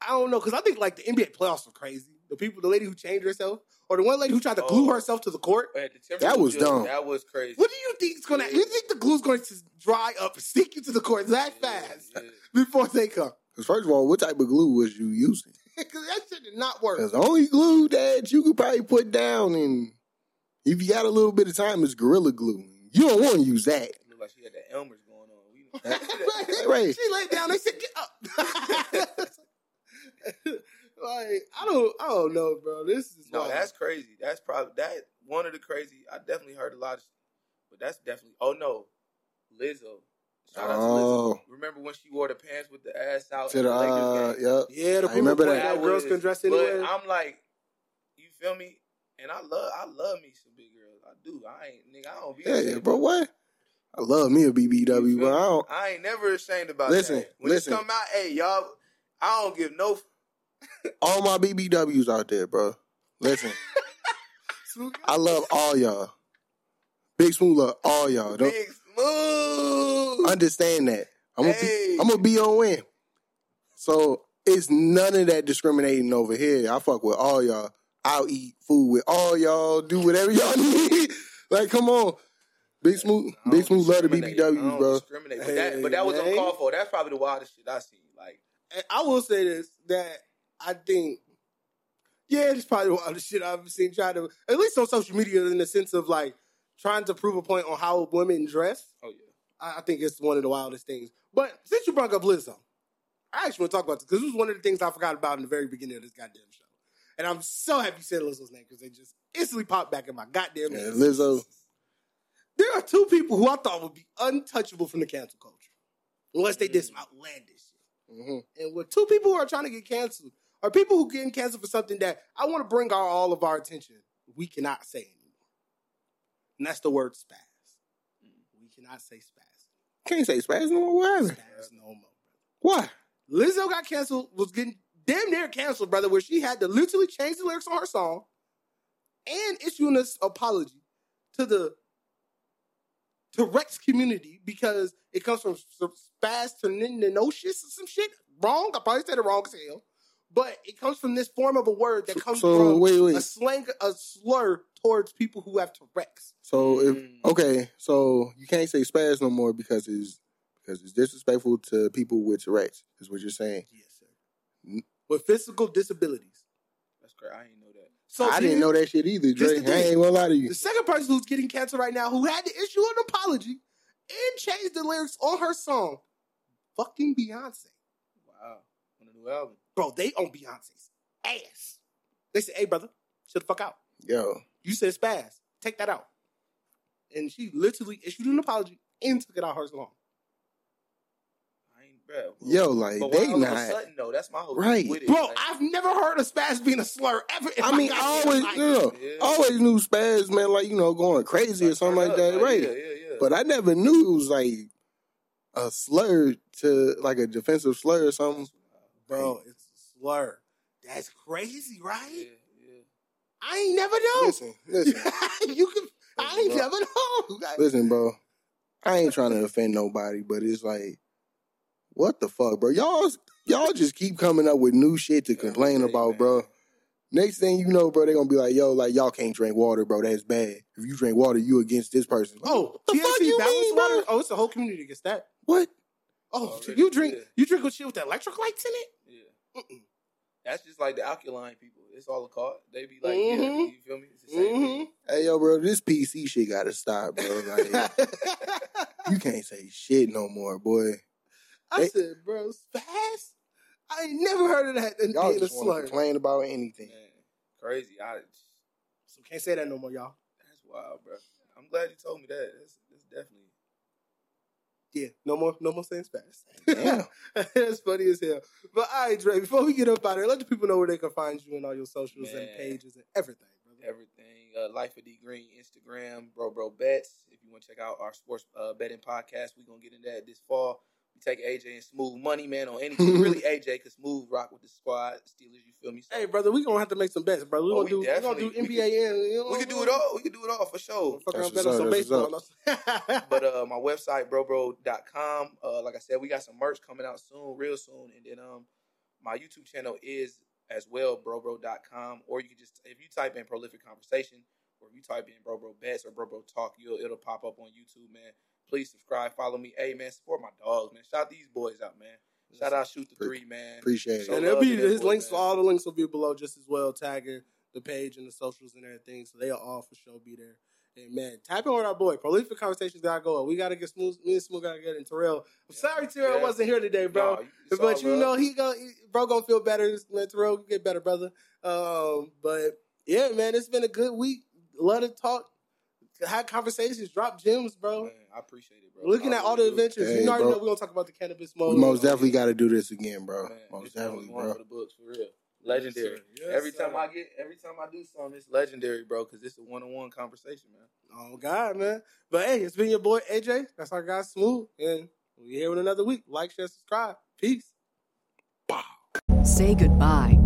I don't know because I think like the NBA playoffs were crazy. The people, the lady who changed herself, or the one lady who tried to glue Oh. herself to the court. at the Timberwolves That was joint, dumb. That was crazy. What do you think is gonna? You think the glue's going to dry up and stick you to the court that Yeah, fast yeah. before they come? Because first of all, what type of glue was you using? Because that shit did not work. Because the only glue that you could probably put down, and if you got a little bit of time, is Gorilla Glue. You don't want to use that. Looked like she had the Elmers going on. We, right. Right. She laid down. They said, "Get up." like I don't, I don't know, bro. This is no, wild. that's crazy. That's probably that one of the crazy. I definitely heard a lot of, but that's definitely. Oh no, Lizzo. Shout out to Oh. Lizzo. Remember when she wore the pants with the ass out? To in the, Lakers uh, yep. yeah. The I remember proof that. that girls can dress but anywhere. I'm like, you feel me? And I love, I love me some big girls. I do. I ain't, nigga. I don't be. Yeah, yeah, bro. What? I love me a BBW, feel but I don't. I ain't never ashamed about Listen, that. When listen. it come out, hey y'all, I don't give no. All my BBWs out there, bro. Listen, I love all y'all. Big Smooth love all y'all. Don't Big smooth. understand that. I'm gonna Hey. be. I'm gonna be on win. So it's none of that discriminating over here. I fuck with all y'all. I'll eat food with all y'all. Do whatever y'all need. like, come on. Big Smooth. I Big Smooth love the discriminate. I BBWs, don't bro. Discriminate, but that, but that was Hey, man. uncalled for. That's probably the wildest shit I seen. Like, And I will say this that I think, yeah, it's probably the wildest shit I've seen. Try to at least on social media in the sense of like trying to prove a point on how women dress. oh yeah, I I think it's one of the wildest things. But since you brought up Lizzo, I actually want to talk about this because this was one of the things I forgot about in the very beginning of this goddamn show. And I'm so happy you said Lizzo's name because they just instantly popped back in my goddamn Yeah. Lizzo. There are two people who I thought would be untouchable from the cancel culture, unless they did some outlandish shit. Mhm. And with two people who are trying to get canceled, are people who getting canceled for something that I want to bring our all of our attention. We cannot say anymore, and that's the word spaz. Mm. We cannot say spaz. Can't say spaz no more. What happened? Spaz no more. Why? Lizzo got canceled, was getting damn near canceled, brother, where she had to literally change the lyrics on her song and issue an apology to the Tourette's community because it comes from spaz to spastoninosis or some shit. Wrong. I probably said it wrong as hell. But it comes from this form of a word that comes So from wait, wait. a slang, a slur towards people who have Tourette's. So if Mm. okay, so you can't say spaz no more because it's because it's disrespectful to people with Tourette's. Is what you're saying? Yes, sir. With physical disabilities. that's great. I ain't know that. So I didn't here- know that shit either, This Dre. the I ain't gonna lie to you. The second person who's getting canceled right now, who had to issue an apology and change the lyrics on her song, fucking Beyonce. Wow, on the new album. Bro, they on Beyonce's ass. They said, hey, brother, shut the fuck out. Yo, You said spaz. Take that out. And she literally issued an apology and took it out her song. I ain't, bro. yo, like but they why all of a not. sudden though? That's my whole Right. thing with it. Bro, Like, I've never heard of spaz being a slur ever. in I mean, I always, life. you know, Yeah. Always knew spaz man, like you know, going crazy or something like that, right? Yeah, yeah, yeah. But I never knew it was like a slur to like a defensive slur or something. Bro, it's a slur. That's crazy, right? Yeah, yeah. I ain't never know. Listen, listen, you can. I ain't bro. never know. Like, listen, bro. I ain't trying to offend nobody, but it's like, what the fuck, bro? Y'all, y'all just keep coming up with new shit to complain Every day, about, man. bro. Next thing you know, bro, they gonna be like, yo, like y'all can't drink water, bro. That's bad. If you drink water, you against this person. oh, the fuck you balanced mean, water. bro? Oh, it's the whole community against that. What? Oh, Already, you drink yeah. you drink with shit with the electric lights in it? Yeah. That's just like the alkaline people. It's all a card. They be like, yeah, Mhm. you feel me? It's the same Mhm. thing. Hey, yo, bro, this PC shit gotta stop, bro. Like, you can't say shit no more, boy. I They- said, bro, spaz. I ain't never heard of that in Y'all just want to complain about anything. Man, crazy. I, So can't say that no more, y'all. that's wild, bro. I'm glad you told me that. That's, that's definitely. Yeah, no more, no more saying spaz. Damn. That's funny as hell. But all right, Dre, before we get up out of here, let the people know where they can find you and all your socials and pages and everything, brother. everything. Uh, Life of D Green, Instagram, Bro Bro Bets. If you want to check out our sports uh, betting podcast, we're gonna get into that this fall. We take AJ and Smooth Money Man on anything. really AJ, cause Smooth rock with the squad, Steelers. You feel me? So Hey, brother, we gonna have to make some bets, brother. We Oh, gonna we do, we gonna do definitely- we NBA and you know, we can do it all. We can do it all for sure. Fuck around, That's bet on what's some baseball. But uh, my website, brobro.com. Uh, like I said, we got some merch coming out soon, real soon. And then um, my YouTube channel is as well, brobro.com. Or you can just, if you type in prolific conversation, or if you type in bro bro bets or bro bro talk, you'll it'll pop up on YouTube, man. Please subscribe, follow me. Hey man, support my dogs, man. Shout these boys out, man. Shout out Shoot the Pre- Three, man. Appreciate So it. and it'll be his boys, links. man. All the links will be below just as well, tagging the page and the socials and everything. So they'll all for sure be there. And man, tap in with our boy. Prolific conversations gotta go. We gotta get smooth. Me and Smooth gotta get in Terrell. I'm Yeah. sorry Terrell Yeah. wasn't here today, bro. Nah, it's but you love. know he go, he- bro, gonna feel better. Man, Terrell get better, brother. Um, but yeah, man, it's been a good week. Love to talk, had conversations, drop gems, bro. Man, I appreciate it, bro. Looking I at all the adventures, Hey, you already bro. know we're gonna talk about the cannabis mode. We most definitely got to do this again, bro. Man, most definitely, was one bro. for the books for real. Legendary. Yes, every sir. time I get, every time I do something, it's legendary, bro. Because it's a one-on-one conversation, man. Oh God, man. But hey, it's been your boy AJ. That's our guy Smooth. And we here with another week. Like, share, subscribe. Peace. Say goodbye